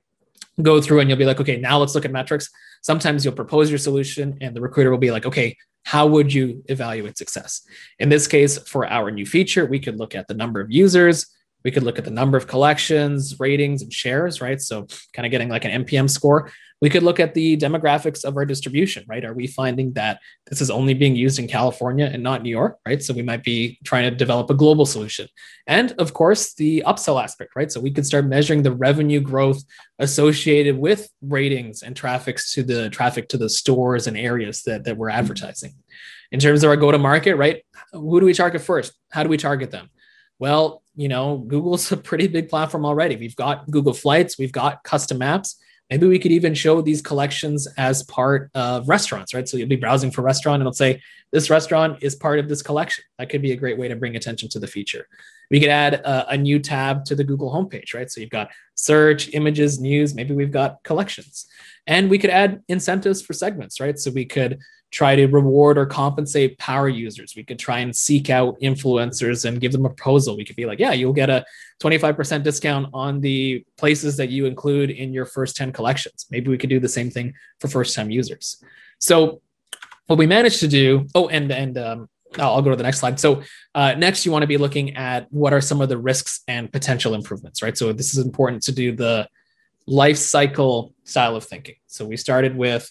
[SPEAKER 2] go through and you'll be like, okay, now let's look at metrics. Sometimes you'll propose your solution and the recruiter will be like, okay, how would you evaluate success? In this case, for our new feature, we could look at the number of users, we could look at the number of collections, ratings, and shares, right? So, kind of getting like an NPM score. We could look at the demographics of our distribution, right? Are we finding that this is only being used in California and not New York, right? So, we might be trying to develop a global solution. And of course, the upsell aspect, right? So, we could start measuring the revenue growth associated with ratings and traffics to the traffic to the stores and areas that, that we're advertising. In terms of our go to market, right? Who do we target first? How do we target them? Well, you know, Google's [LAUGHS] a pretty big platform already. We've got Google Flights, we've got custom maps. Maybe we could even show these collections as part of restaurants, right? So you'll be browsing for restaurant and it'll say, this restaurant is part of this collection. That could be a great way to bring attention to the feature. We could add a, a new tab to the Google homepage, right? So you've got search, images, news, maybe we've got collections. And we could add incentives for segments, right? So we could try to reward or compensate power users. We could try and seek out influencers and give them a proposal. We could be like, yeah, you'll get a 25% discount on the places that you include in your first 10 collections. Maybe we could do the same thing for first time users. So what we managed to do, oh, and, and, um, I'll go to the next slide. So uh, next, you want to be looking at what are some of the risks and potential improvements, right? So this is important to do the life cycle style of thinking. So we started with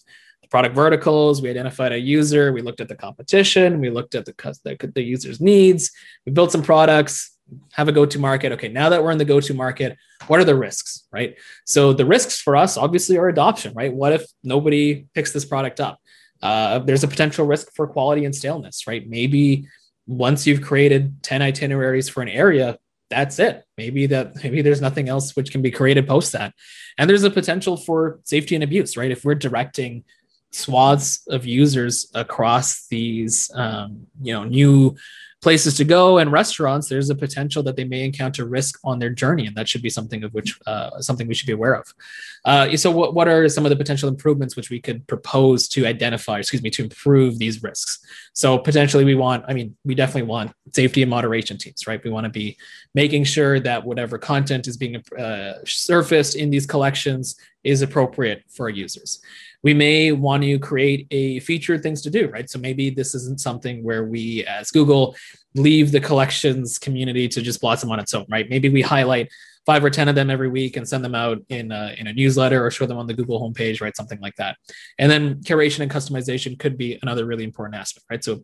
[SPEAKER 2] product verticals. We identified a user. We looked at the competition. We looked at the, the, the user's needs. We built some products, have a go to market. Okay, now that we're in the go to market, what are the risks, right? So the risks for us obviously are adoption, right? What if nobody picks this product up? Uh, there's a potential risk for quality and staleness, right? Maybe once you've created 10 itineraries for an area, that's it. Maybe that maybe there's nothing else which can be created post that. And there's a potential for safety and abuse, right? If we're directing swaths of users across these um, you know new places to go and restaurants, there's a potential that they may encounter risk on their journey, and that should be something of which uh, something we should be aware of. Uh, so, what, what are some of the potential improvements which we could propose to identify, excuse me, to improve these risks? So, potentially, we want, I mean, we definitely want safety and moderation teams, right? We want to be making sure that whatever content is being uh, surfaced in these collections is appropriate for users we may want to create a featured things to do, right? So maybe this isn't something where we as Google leave the collections community to just blossom on its own, right? Maybe we highlight five or 10 of them every week and send them out in a, in a newsletter or show them on the Google homepage, right? Something like that. And then curation and customization could be another really important aspect, right? So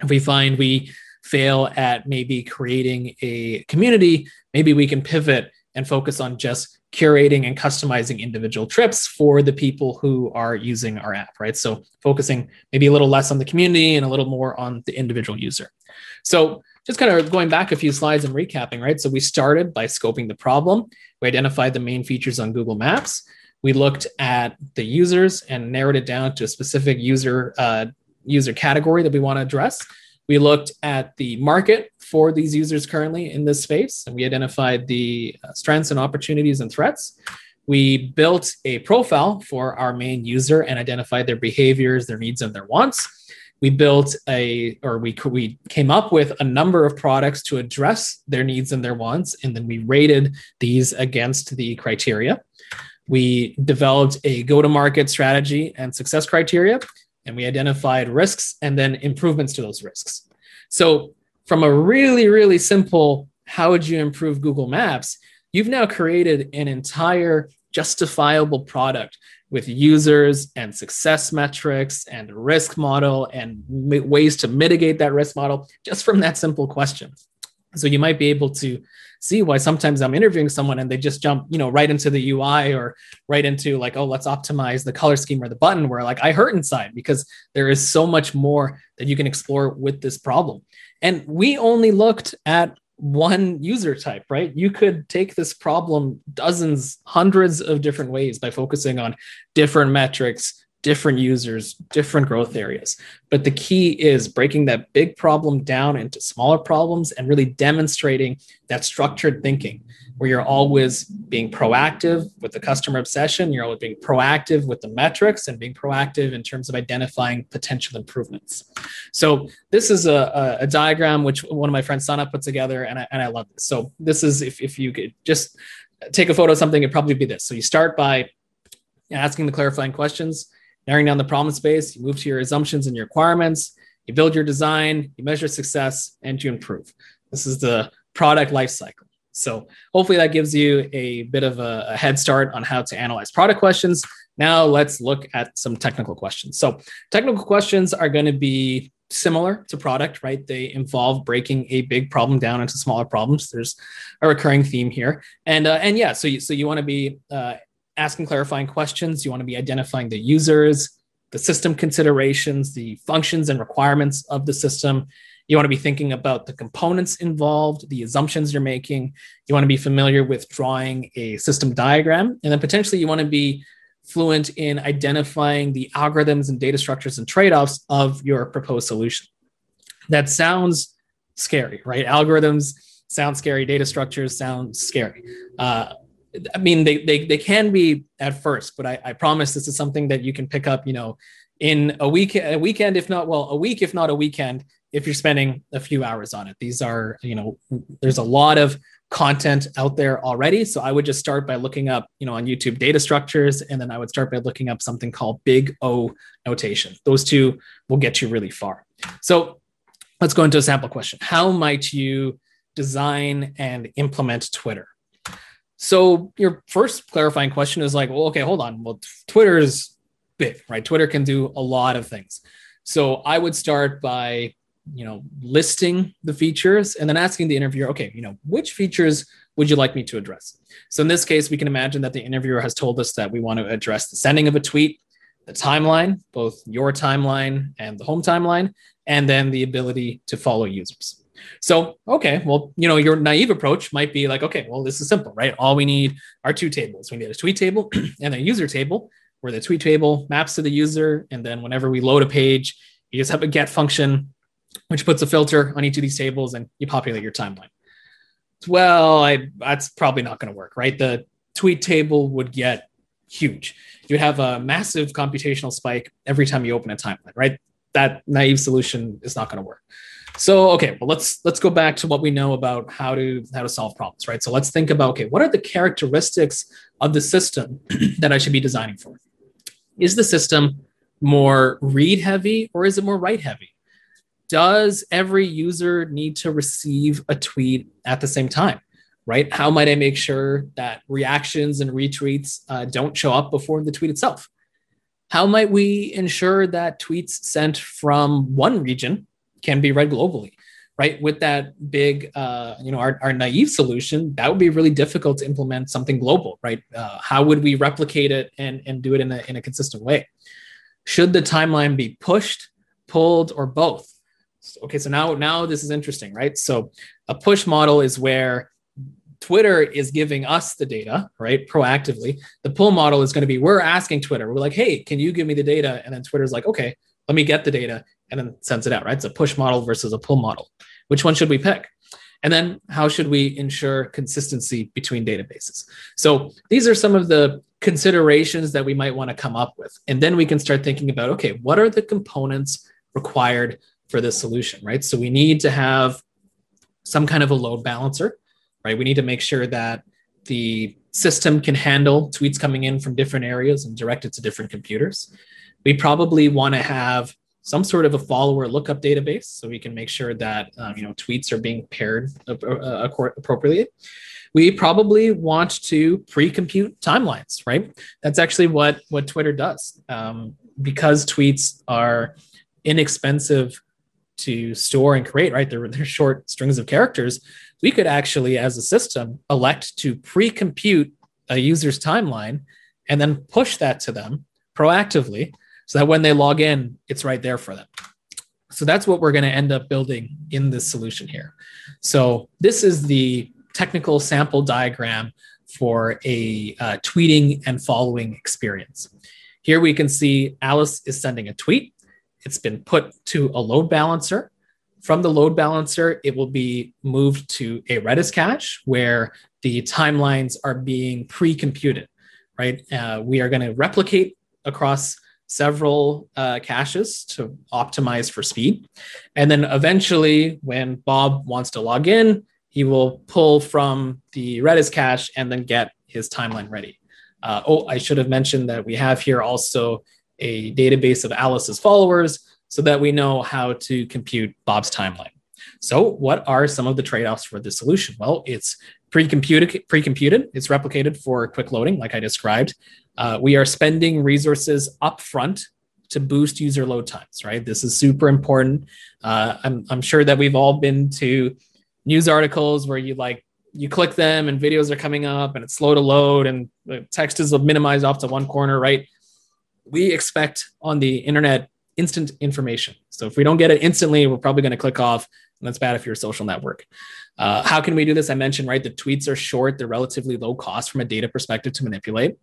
[SPEAKER 2] if we find we fail at maybe creating a community, maybe we can pivot and focus on just curating and customizing individual trips for the people who are using our app, right? So focusing maybe a little less on the community and a little more on the individual user. So just kind of going back a few slides and recapping, right? So we started by scoping the problem. We identified the main features on Google Maps. We looked at the users and narrowed it down to a specific user uh, user category that we want to address. We looked at the market for these users currently in this space, and we identified the uh, strengths and opportunities and threats. We built a profile for our main user and identified their behaviors, their needs, and their wants. We built a, or we, we came up with a number of products to address their needs and their wants, and then we rated these against the criteria. We developed a go to market strategy and success criteria and we identified risks and then improvements to those risks. So, from a really, really simple, how would you improve Google Maps? You've now created an entire justifiable product with users and success metrics and risk model and ways to mitigate that risk model just from that simple question. So you might be able to see why sometimes I'm interviewing someone and they just jump, you know, right into the UI or right into like, oh, let's optimize the color scheme or the button where like I hurt inside because there is so much more that you can explore with this problem. And we only looked at one user type, right? You could take this problem dozens, hundreds of different ways by focusing on different metrics, different users, different growth areas. But the key is breaking that big problem down into smaller problems and really demonstrating that structured thinking where you're always being proactive with the customer obsession, you're always being proactive with the metrics and being proactive in terms of identifying potential improvements. So this is a, a diagram which one of my friends Sana put together and I, and I love this. So this is if, if you could just take a photo of something, it'd probably be this. So you start by asking the clarifying questions narrowing down the problem space, you move to your assumptions and your requirements, you build your design, you measure success, and you improve. This is the product life cycle. So hopefully that gives you a bit of a, a, head start on how to analyze product questions. Now let's look at some technical questions. So technical questions are going to be similar to product, right? They involve breaking a big problem down into smaller problems. There's a recurring theme here, and uh, and yeah, so you, so you want to be uh, asking clarifying questions. You want to be identifying the users, the system considerations, the functions and requirements of the system. You want to be thinking about the components involved, the assumptions you're making. You want to be familiar with drawing a system diagram. And then potentially you want to be fluent in identifying the algorithms and data structures and trade offs of your proposed solution. That sounds scary, right? Algorithms sound scary, data structures sound scary. Uh, I mean, they, they, they can be at first, but I, I promise this is something that you can pick up, you know, in a week, a weekend, if not, well, a week, if not a weekend, if you're spending a few hours on it. These are, you know, there's a lot of content out there already. So I would just start by looking up, you know, on YouTube data structures, and then I would start by looking up something called Big O notation. Those two will get you really far. So let's go into a sample question. How might you design and implement Twitter? So your first clarifying question is like, well, okay, hold on. Well, Twitter is big, right? Twitter can do a lot of things. So I would start by, you know, listing the features and then asking the interviewer, okay, you know, which features would you like me to address? So in this case, we can imagine that the interviewer has told us that we want to address the sending of a tweet, the timeline, both your timeline and the home timeline, and then the ability to follow users. So, okay, well, you know, your naive approach might be like, okay, well, this is simple, right? All we need are two tables. We need a tweet table [CLEARS THROAT] and a user table where the tweet table maps to the user. And then whenever we load a page, you just have a get function which puts a filter on each of these tables and you populate your timeline. Well, I, that's probably not going to work, right? The tweet table would get huge. You'd have a massive computational spike every time you open a timeline, right? That naive solution is not going to work. So okay, well let's let's go back to what we know about how to how to solve problems, right? So let's think about okay, what are the characteristics of the system [CLEARS THROAT] that I should be designing for? Is the system more read heavy or is it more write heavy? Does every user need to receive a tweet at the same time? Right? How might I make sure that reactions and retweets uh, don't show up before the tweet itself? How might we ensure that tweets sent from one region can be read globally? right? With that big uh, you know our, our naive solution that would be really difficult to implement something global right? Uh, how would we replicate it and, and do it in a, in a consistent way? Should the timeline be pushed pulled or both? Okay so now now this is interesting right? So a push model is where twitter is giving us the data right proactively. The pull model is going to be we're asking twitter we're like hey can you give me the data? And then twitter's like okay let me get the data and then sends it out right it's a push model versus a pull model which one should we pick and then how should we ensure consistency between databases so these are some of the considerations that we might want to come up with and then we can start thinking about okay what are the components required for this solution, right? So we need to have some kind of a load balancer, right? We need to make sure that the system can handle tweets coming in from different areas and direct it to different computers. We probably want to have some sort of a follower lookup database so we can make sure that um, you know tweets are being paired uh, appropriately. We probably want to pre-compute timelines, right? That's actually what what Twitter does um, because tweets are inexpensive to store and create, right? They're, they're short strings of characters. We could actually, as a system, elect to pre compute a user's timeline and then push that to them proactively so that when they log in, it's right there for them. So that's what we're going to end up building in this solution here. So this is the technical sample diagram for a uh, tweeting and following experience. Here we can see Alice is sending a tweet. It's been put to a load balancer. From the load balancer, it will be moved to a Redis cache where the timelines are being pre-computed, right? Uh, we are going to replicate across several uh, caches to optimize for speed. And then eventually, when Bob wants to log in, he will pull from the Redis cache and then get his timeline ready. Uh, oh, I should have mentioned that we have here also a database of Alice's followers so that we know how to compute Bob's timeline. So, what are some of the trade offs for this solution? Well, it's pre-computed, pre-computed. It's replicated for quick loading, like I described. Uh, we are spending resources upfront to boost user load times. Right, this is super important. Uh, I'm, I'm sure that we've all been to news articles where you like you click them and videos are coming up and it's slow to load and the text is minimized off to one corner. Right, we expect on the internet instant information. So if we don't get it instantly, we're probably going to click off. And that's bad if you're a social network. Uh, how can we do this? I mentioned, right? The tweets are short, they're relatively low cost from a data perspective to manipulate.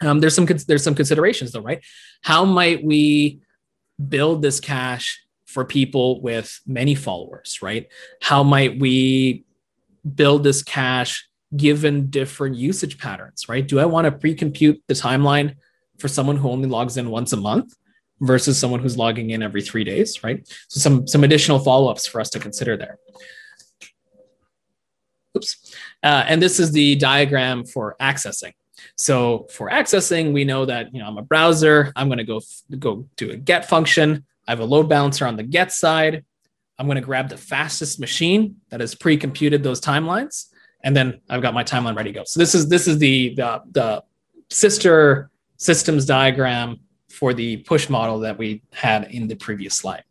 [SPEAKER 2] Um, there's some there's some considerations though, right? How might we build this cache for people with many followers, right? How might we build this cache given different usage patterns, right? Do I want to pre-compute the timeline for someone who only logs in once a month versus someone who's logging in every three days, right? So some some additional follow-ups for us to consider there. Oops. Uh, and this is the diagram for accessing. So for accessing, we know that you know I'm a browser. I'm going to go go do a get function. I have a load balancer on the get side. I'm going to grab the fastest machine that has pre-computed those timelines, and then I've got my timeline ready to go. So this is this is the the, the sister systems diagram for the push model that we had in the previous slide.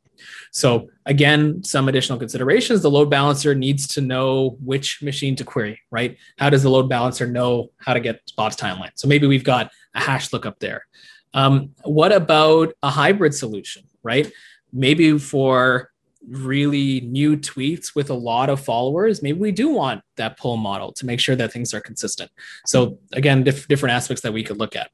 [SPEAKER 2] So again, some additional considerations. The load balancer needs to know which machine to query, right? How does the load balancer know how to get Bob's timeline? So maybe we've got a hash lookup there. Um, what about a hybrid solution, right? Maybe for really new tweets with a lot of followers, maybe we do want that pull model to make sure that things are consistent. So again, diff- different aspects that we could look at.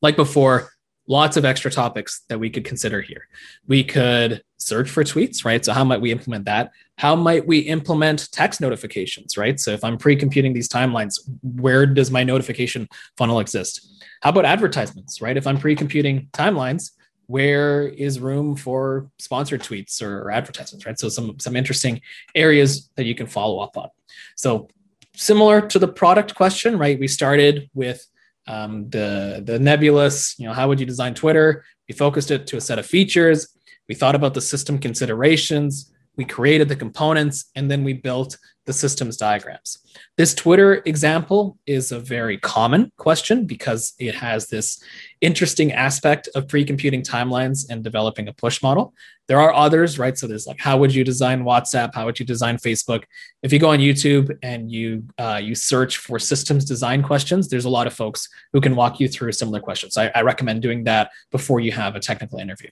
[SPEAKER 2] Like before, lots of extra topics that we could consider here. We could search for tweets, right? So how might we implement that? How might we implement text notifications, right? So if I'm pre-computing these timelines, where does my notification funnel exist? How about advertisements, right? If I'm pre-computing timelines, where is room for sponsored tweets or advertisements, right? So some some interesting areas that you can follow up on. So similar to the product question, right? We started with um, the the nebulous, you know, how would you design Twitter? We focused it to a set of features. We thought about the system considerations. We created the components, and then we built the systems diagrams. This Twitter example is a very common question because it has this interesting aspect of pre-computing timelines and developing a push model. There are others, right? So there's like, how would you design WhatsApp? How would you design Facebook? If you go on YouTube and you uh, you search for systems design questions, there's a lot of folks who can walk you through similar questions. I, I recommend doing that before you have a technical interview.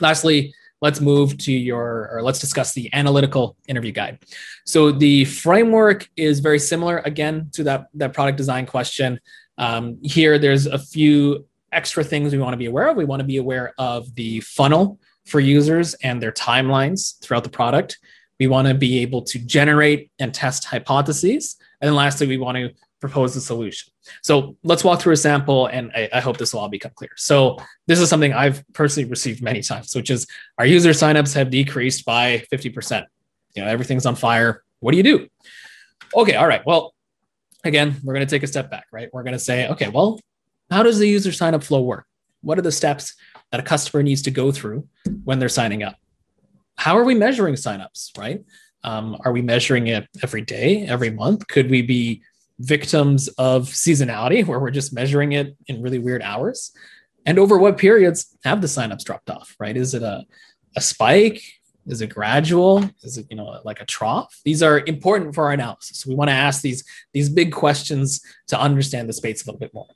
[SPEAKER 2] Lastly, let's move to your, or let's discuss the analytical interview guide. So the framework is very similar again to that, that product design question. Um, here, there's a few extra things we want to be aware of. We want to be aware of the funnel for users and their timelines throughout the product. We want to be able to generate and test hypotheses. And then lastly, we want to propose a solution. So let's walk through a sample, and I, I, hope this will all become clear. So this is something I've personally received many times, which is our user signups have decreased by 50%. You know, everything's on fire. What do you do? Okay, all right. Well, again, we're going to take a step back, right? We're going to say, okay, well, how does the user sign up flow work? What are the steps that a customer needs to go through when they're signing up? How are we measuring signups, right? Um, are we measuring it every day, every month? Could we be victims of seasonality where we're just measuring it in really weird hours? And over what periods have the signups dropped off, right? Is it a, a spike? Is it gradual? Is it, you know, like a trough? These are important for our analysis. We want to ask these, these big questions to understand the space a little bit more.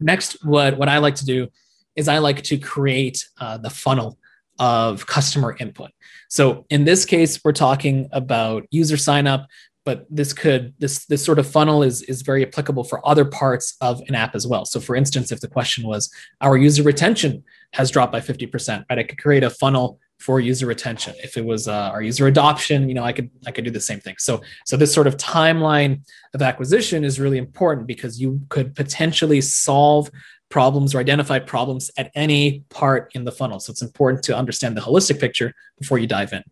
[SPEAKER 2] Next, what, what I like to do is I like to create uh, the funnel of customer input. So in this case, we're talking about user sign up but this could this this sort of funnel is is very applicable for other parts of an app as well. So for instance if the question was our user retention has dropped by 50% right i could create a funnel for user retention. If it was uh, our user adoption you know i could i could do the same thing. So so this sort of timeline of acquisition is really important because you could potentially solve problems or identify problems at any part in the funnel. So it's important to understand the holistic picture before you dive in.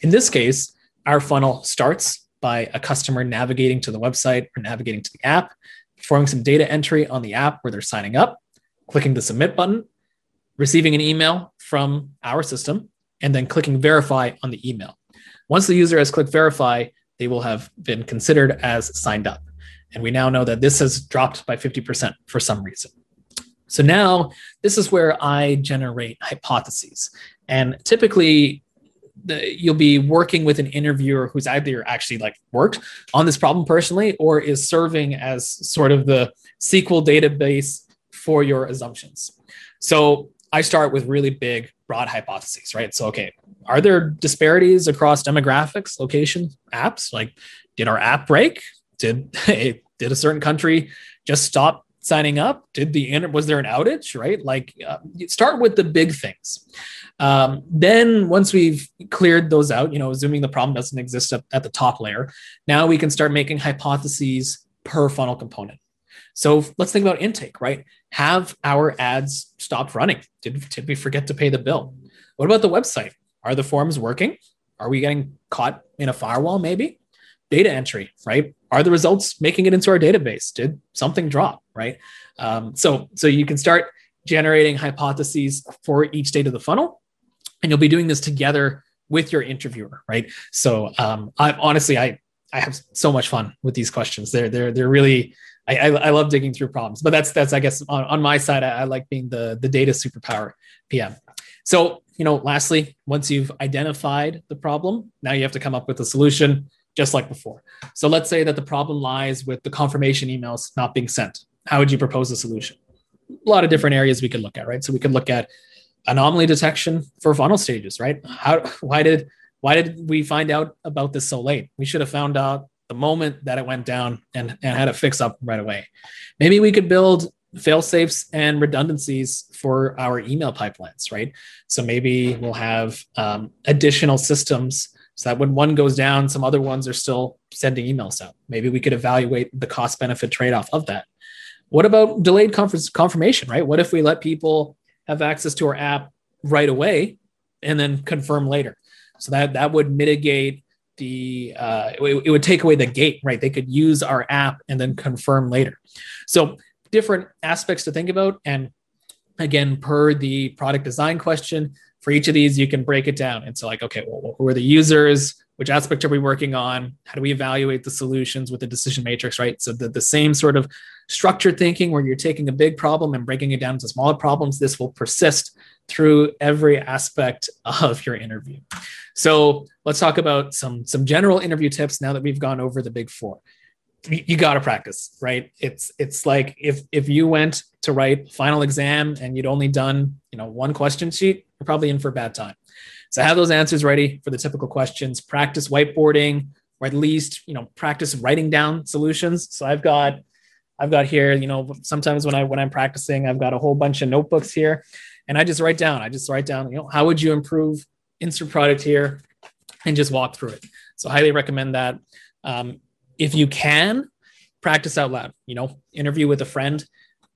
[SPEAKER 2] In this case our funnel starts by a customer navigating to the website or navigating to the app, performing some data entry on the app where they're signing up, clicking the submit button, receiving an email from our system, and then clicking verify on the email. Once the user has clicked verify, they will have been considered as signed up. And we now know that this has dropped by 50% for some reason. So now this is where I generate hypotheses. And typically, the, you'll be working with an interviewer who's either actually like worked on this problem personally or is serving as sort of the SQL database for your assumptions. So I start with really big, broad hypotheses, right? So, okay, are there disparities across demographics, location, apps? Like, did our app break? Did [LAUGHS] did a certain country just stop signing up? Did the was there an outage? Right? Like, uh, start with the big things. Um, then once we've cleared those out, you know, assuming the problem doesn't exist at, at the top layer, now we can start making hypotheses per funnel component. So let's think about intake, right? Have our ads stopped running? Did, did we forget to pay the bill? What about the website? Are the forms working? Are we getting caught in a firewall maybe? Data entry, right? Are the results making it into our database? Did something drop, right? Um, so, so you can start generating hypotheses for each state of the funnel and you'll be doing this together with your interviewer, right? So um, I honestly, I I have so much fun with these questions. They're they're they're really I, I, I love digging through problems, but that's that's I guess on, on my side, I, I like being the the data superpower PM. So you know, lastly, once you've identified the problem, now you have to come up with a solution, just like before. So let's say that the problem lies with the confirmation emails not being sent. How would you propose a solution? A lot of different areas we could look at, right? So we could look at anomaly detection for funnel stages, right? How why did why did we find out about this so late? We should have found out the moment that it went down and, and had it fix up right away. Maybe we could build fail safes and redundancies for our email pipelines, right? So maybe we'll have um, additional systems so that when one goes down, some other ones are still sending emails out. Maybe we could evaluate the cost benefit trade off of that. What about delayed conference confirmation, right? What if we let people have access to our app right away and then confirm later? So that that would mitigate the uh, it, it would take away the gate, right? They could use our app and then confirm later. So different aspects to think about. And again, per the product design question, for each of these, you can break it down. It's like, okay, well, who are the users? Which aspect are we working on? How do we evaluate the solutions with the decision matrix, right? So the, the same sort of structured thinking where you're taking a big problem and breaking it down into smaller problems, this will persist through every aspect of your interview. So let's talk about some, some general interview tips now that we've gone over the big four you got to practice right? It's it's like if if you went to write final exam and you'd only done you know one question sheet you're probably in for a bad time. So have those answers ready for the typical questions. Practice whiteboarding or at least you know practice writing down solutions. So i've got i've got here you know sometimes when i when i'm practicing i've got a whole bunch of notebooks here and i just write down i just write down you know how would you improve insert product here and just walk through it. So highly recommend that. Um, if you can practice out loud you know interview with a friend.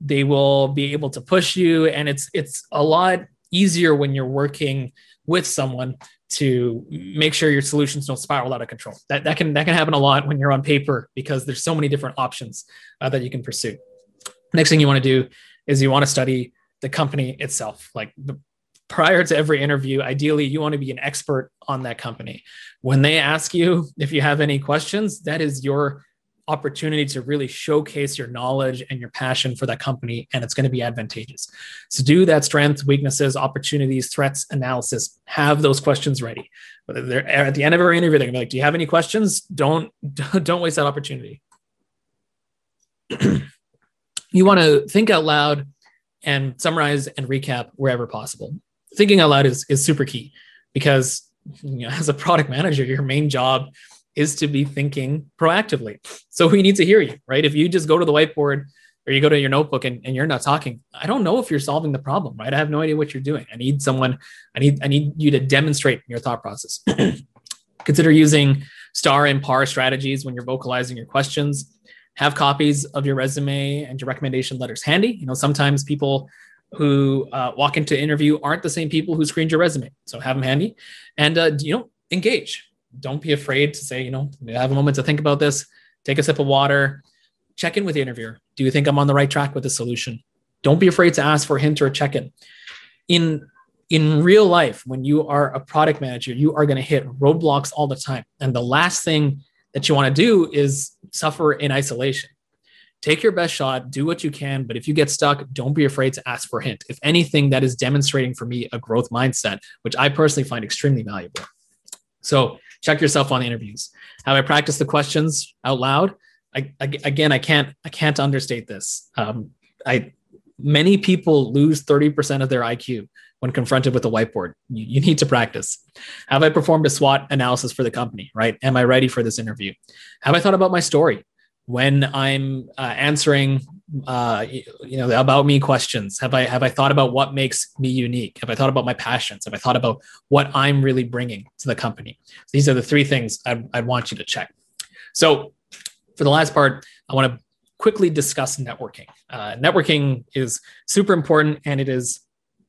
[SPEAKER 2] They will be able to push you and it's it's a lot easier when you're working with someone to make sure your solutions don't spiral out of control. That, that can that can happen a lot when you're on paper because there's so many different options uh, that you can pursue. Next thing you want to do is you want to study the company itself like the, prior to every interview, ideally, you want to be an expert on that company. When they ask you if you have any questions, that is your opportunity to really showcase your knowledge and your passion for that company, and it's going to be advantageous. So, do that strength, weaknesses, opportunities, threats analysis. Have those questions ready. They're, eh, at the end of every interview, they're going to be like, "Do you have any questions?" Don't [LAUGHS] don't waste that opportunity. [CLEARS THROAT] you want to think out loud and summarize and recap wherever possible thinking out loud is, is super key because you know, [LAUGHS] as a product manager, your main job is to be thinking proactively. So we need to hear you, right? If you just go to the whiteboard or you go to your notebook and, and you're not talking, I don't know if you're solving the problem, right? I have no idea what you're doing. I need someone, I need, I need you to demonstrate your thought process. [CLEARS THROAT] Consider using star and par strategies when you're vocalizing your questions. Have copies of your resume and your recommendation letters handy. You know, sometimes people who uh, walk into interview aren't the same people who screened your resume. So have them handy and, uh, you know, engage. Don't be afraid to say, you know, have a moment to think about this, take a sip of water, check in with the interviewer. Do you think I'm on the right track with the solution? Don't be afraid to ask for a hint or a check in. In in real life, when you are a product manager, you are going to hit roadblocks all the time. And the last thing that you want to do is suffer in isolation take your best shot, do what you can. But if you get stuck, don't be afraid to ask for a hint. If anything, that is demonstrating for me a growth mindset, which I personally find extremely valuable. So check yourself on interviews. Have I practiced the questions out loud? I, I, again, I can't I can't understate this. Um, I many people lose 30% of their IQ when confronted with a whiteboard. You, you, need to practice. Have I performed a SWOT analysis for the company? Right? Am I ready for this interview? Have I thought about my story? When I'm uh, answering, uh, you know, about me questions? Have I have I thought about what makes me unique? Have I thought about my passions? Have I thought about what I'm really bringing to the company? So these are the three things I, I want you to check. So for the last part, I want to quickly discuss networking. Uh, networking is super important, and it is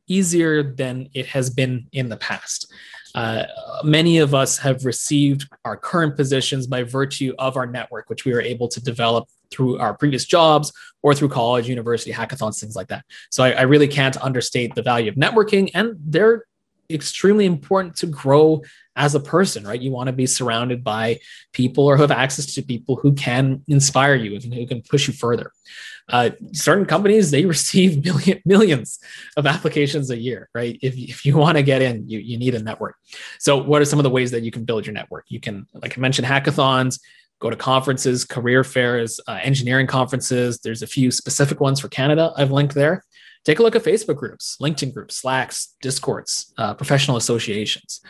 [SPEAKER 2] easier than it has been in the past. Uh, many of us have received our current positions by virtue of our network, which we were able to develop through our previous jobs or through college, university, hackathons, things like that. So I, I really can't understate the value of networking, and they're extremely important to grow as a person, right? You want to be surrounded by people or have access to people who can inspire you and who can push you further. Uh, certain companies they [LAUGHS] receive million, millions of applications a year, right? If, if you want to get in, you, you need a network. So, what are some of the ways that you can build your network? You can, like I mentioned, hackathons. Go to conferences, career fairs, uh, engineering conferences. There's a few specific ones for Canada. I've linked there take a look at Facebook groups, LinkedIn groups, Slacks, Discords, uh, professional associations.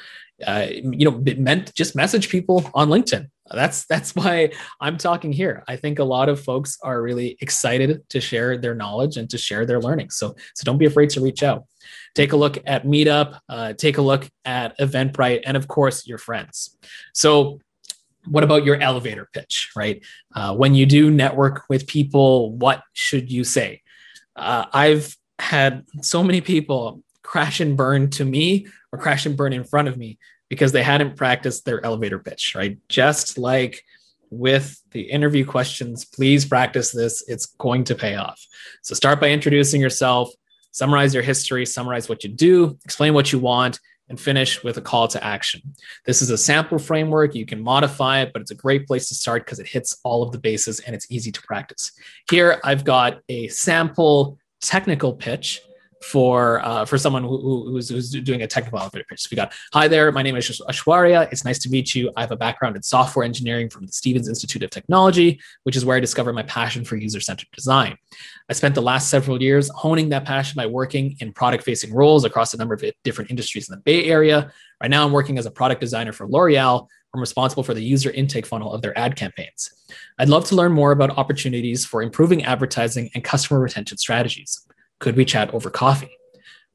[SPEAKER 2] uh, you know, meant just message people on LinkedIn. That's that's why I'm talking here. I think a lot of folks are really excited to share their knowledge and to share their learning. So so don't be afraid to reach out. Take a look at Meetup. Uh, take a look at Eventbrite, and of course your friends. So what about your elevator pitch, right? Uh, when you do network with people, what should you say? Uh, I've had so many people crash and burn to me or crash and burn in front of me because they hadn't practiced their elevator pitch, right? Just like with the interview questions, please practice this. It's going to pay off. So start by introducing yourself, summarize your history, summarize what you do, explain what you want, and finish with a call to action. This is a sample framework. You can modify it, but it's a great place to start because it hits all of the bases and it's easy to practice. Here, I've got a sample technical pitch for uh, for someone who, who's, who's, doing a technical elevator pitch. So we got, hi there, my name is Ashwarya. It's nice to meet you. I have a background in software engineering from the Stevens Institute of Technology, which is where I discovered my passion for user-centered design. I spent the last several years honing that passion by working in product-facing roles across a number of different industries in the Bay Area. Right now, I'm working as a product designer for L'Oreal. I'm responsible for the user intake funnel of their ad campaigns. I'd love to learn more about opportunities for improving advertising and customer retention strategies. Could we chat over coffee?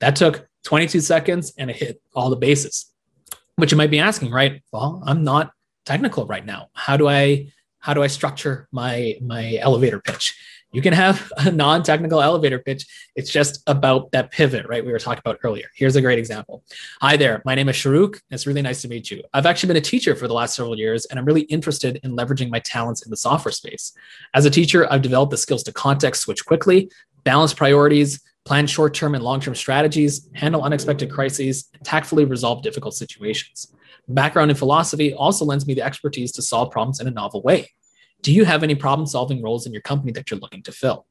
[SPEAKER 2] That took 22 seconds and it hit all the bases. But you might be asking, right? Well, I'm not technical right now. How do I how do I structure my my elevator pitch? You can have a non-technical elevator pitch. It's just about that pivot, right? We were talking about earlier. Here's a great example. Hi there. My name is Sharuk. It's really nice to meet you. I've actually been a teacher for the last several years, and I'm really interested in leveraging my talents in the software space. As a teacher, I've developed the skills to context switch quickly, balance priorities, plan short term and long term strategies, handle unexpected crises, tactfully resolve difficult situations. Background in philosophy also lends me the expertise to solve problems in a novel way. Do you have any problem solving roles in your company that you're looking to fill?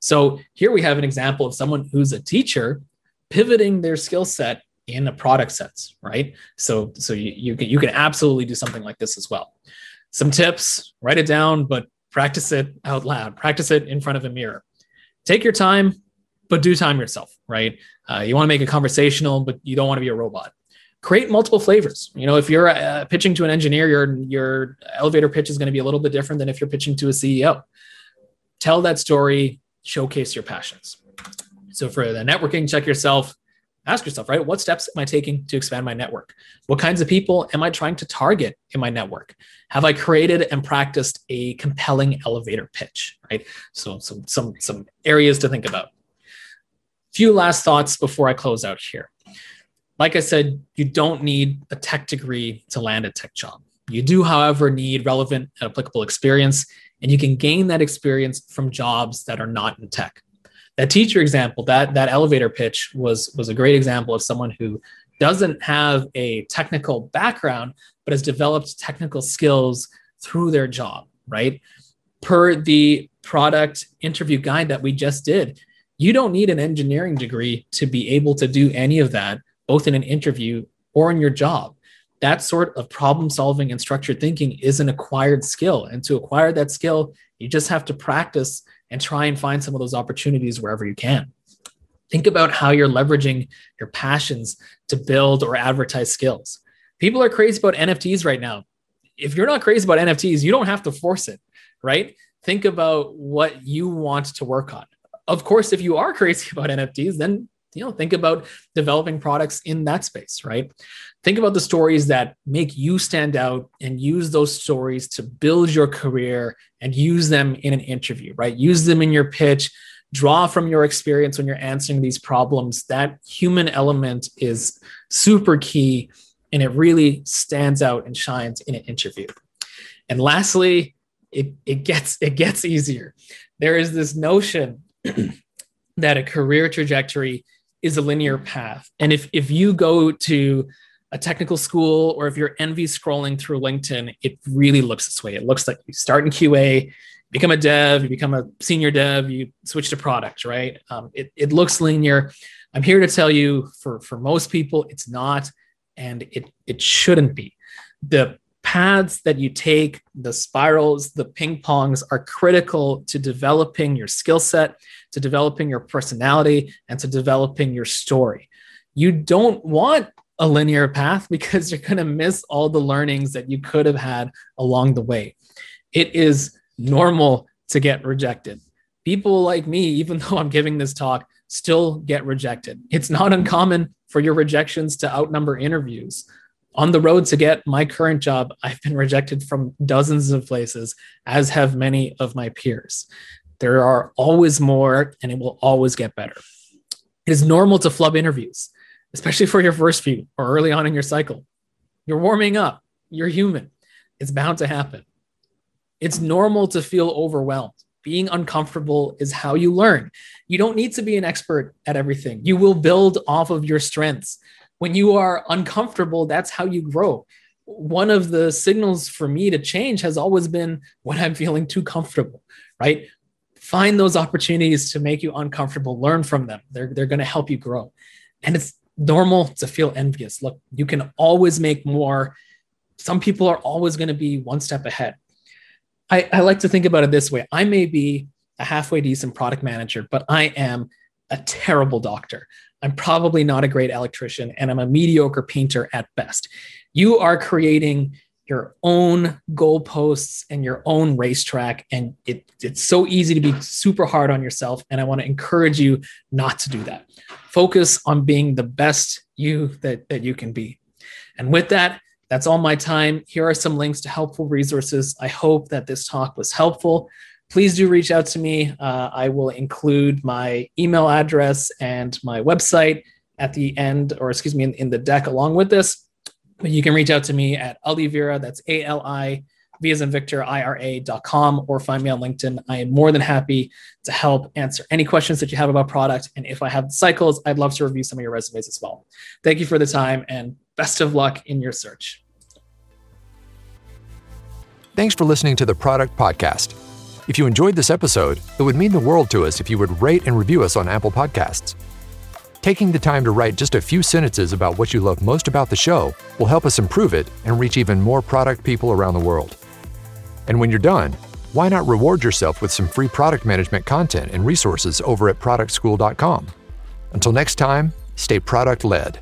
[SPEAKER 2] So here we have an example of someone who's a teacher pivoting their skill set in a product sense, right? So, so you, you, can, you can absolutely do something like this as well. Some tips, write it down, but practice it out loud, practice it in front of a mirror take your time, but do time yourself, right? Uh, you want to make it conversational, but you don't want to be a robot. Create multiple flavors. You know, if you're uh, pitching to an engineer, your your elevator pitch is going to be a little bit different than if you're pitching to a CEO. Tell that story, showcase your passions. So for the networking, check yourself ask yourself, right? What steps am I taking to expand my network? What kinds of people am I trying to target in my network? Have I created and practiced a compelling elevator pitch, right? So some some some areas to think about. Few last thoughts before I close out here. Like I said, you don't need a tech degree to land a tech job. You do, however, need relevant and applicable experience, and you can gain that experience from jobs that are not in tech that teacher example, that that elevator pitch was was a great example of someone who doesn't have a technical background, but has developed technical skills through their job, right? Per the product interview guide that we just did, you don't need an engineering degree to be able to do any of that, both in an interview or in your job. That sort of problem solving and structured thinking is an acquired skill. And to acquire that skill, you just have to practice and try and find some of those opportunities wherever you can. Think about how you're leveraging your passions to build or advertise skills. People are crazy about NFTs right now. If you're not crazy about NFTs, you don't have to force it, right? Think about what you want to work on. Of course, if you are [LAUGHS] crazy about NFTs, then you know think about developing products in that space right? Think about the stories that make you stand out and use those stories to build your career and use them in an interview right? Use them in your pitch. Draw from your experience when you're answering these problems. That human element is super key and it really stands out and shines in an interview. And lastly it, it gets it gets easier. There is this notion [CLEARS THROAT] that a career trajectory is a linear path. And if if you go to a technical school or if you're envy scrolling through LinkedIn, it really looks this way. It looks like you start in QA, become a dev, you become a senior dev, you switch to product, right? Um, it, it looks linear. I'm here to tell you for, for most people, it's not, and it, it shouldn't be. The paths that you take, the spirals, the ping pongs are critical to developing your skill set, to developing your personality, and to developing your story. You don't want a linear path [LAUGHS] because you're going to miss all the learnings that you could have had along the way. It is normal to get rejected. People like me, even [LAUGHS] though I'm giving this talk, still get rejected. It's not uncommon for your rejections to outnumber interviews. On the road to get my current job, I've been rejected from dozens of places, as have many of my peers. There are always more, and it will always get better. It is normal to flub interviews, especially for your first few or early on in your cycle. You're warming up, you're human. It's bound to happen. It's normal to feel overwhelmed. Being uncomfortable is how you learn. You don't need to be an expert at everything. You will build off of your strengths. When you are uncomfortable, that's how you grow. One of the signals for me to change has always been when I'm feeling too comfortable, right? Find those opportunities to make you uncomfortable, learn from them. They're, they're going to help you grow. And it's normal to feel envious. Look, you can always make more. Some people are always going to be one step ahead. I, I like to think about it this way I may be a halfway decent product manager, but I am a terrible doctor. I'm probably not a great electrician, and I'm a mediocre painter at best. You are creating your own goalposts and your own racetrack, and it, it's so easy to be super hard on yourself. And I want to encourage you not to do that. Focus on being the best you that, that you can be. And with that, that's all my time. Here are some links to helpful resources. I hope that this talk was helpful. Please do reach out to me. Uh, I will include my email address and my website at the end, or excuse me, in, in the deck along with this. But you can reach out to me at Alivira, that's A L I V as in Victor, IRA.com, or find me on LinkedIn. I am more than happy to help answer any questions that you have about product. And if I have cycles, I'd love to review some of your resumes as well. Thank you for the time and best of luck in your search.
[SPEAKER 1] Thanks for listening to the Product Podcast. If you enjoyed this episode, it would mean the world to us if you would rate and review us on Apple Podcasts. Taking the time to write just a few sentences about what you love most about the show will help us improve it and reach even more product people around the world. And when you're done, why not reward yourself with some free product management content and resources over at productschool.com? Until next time, stay product led.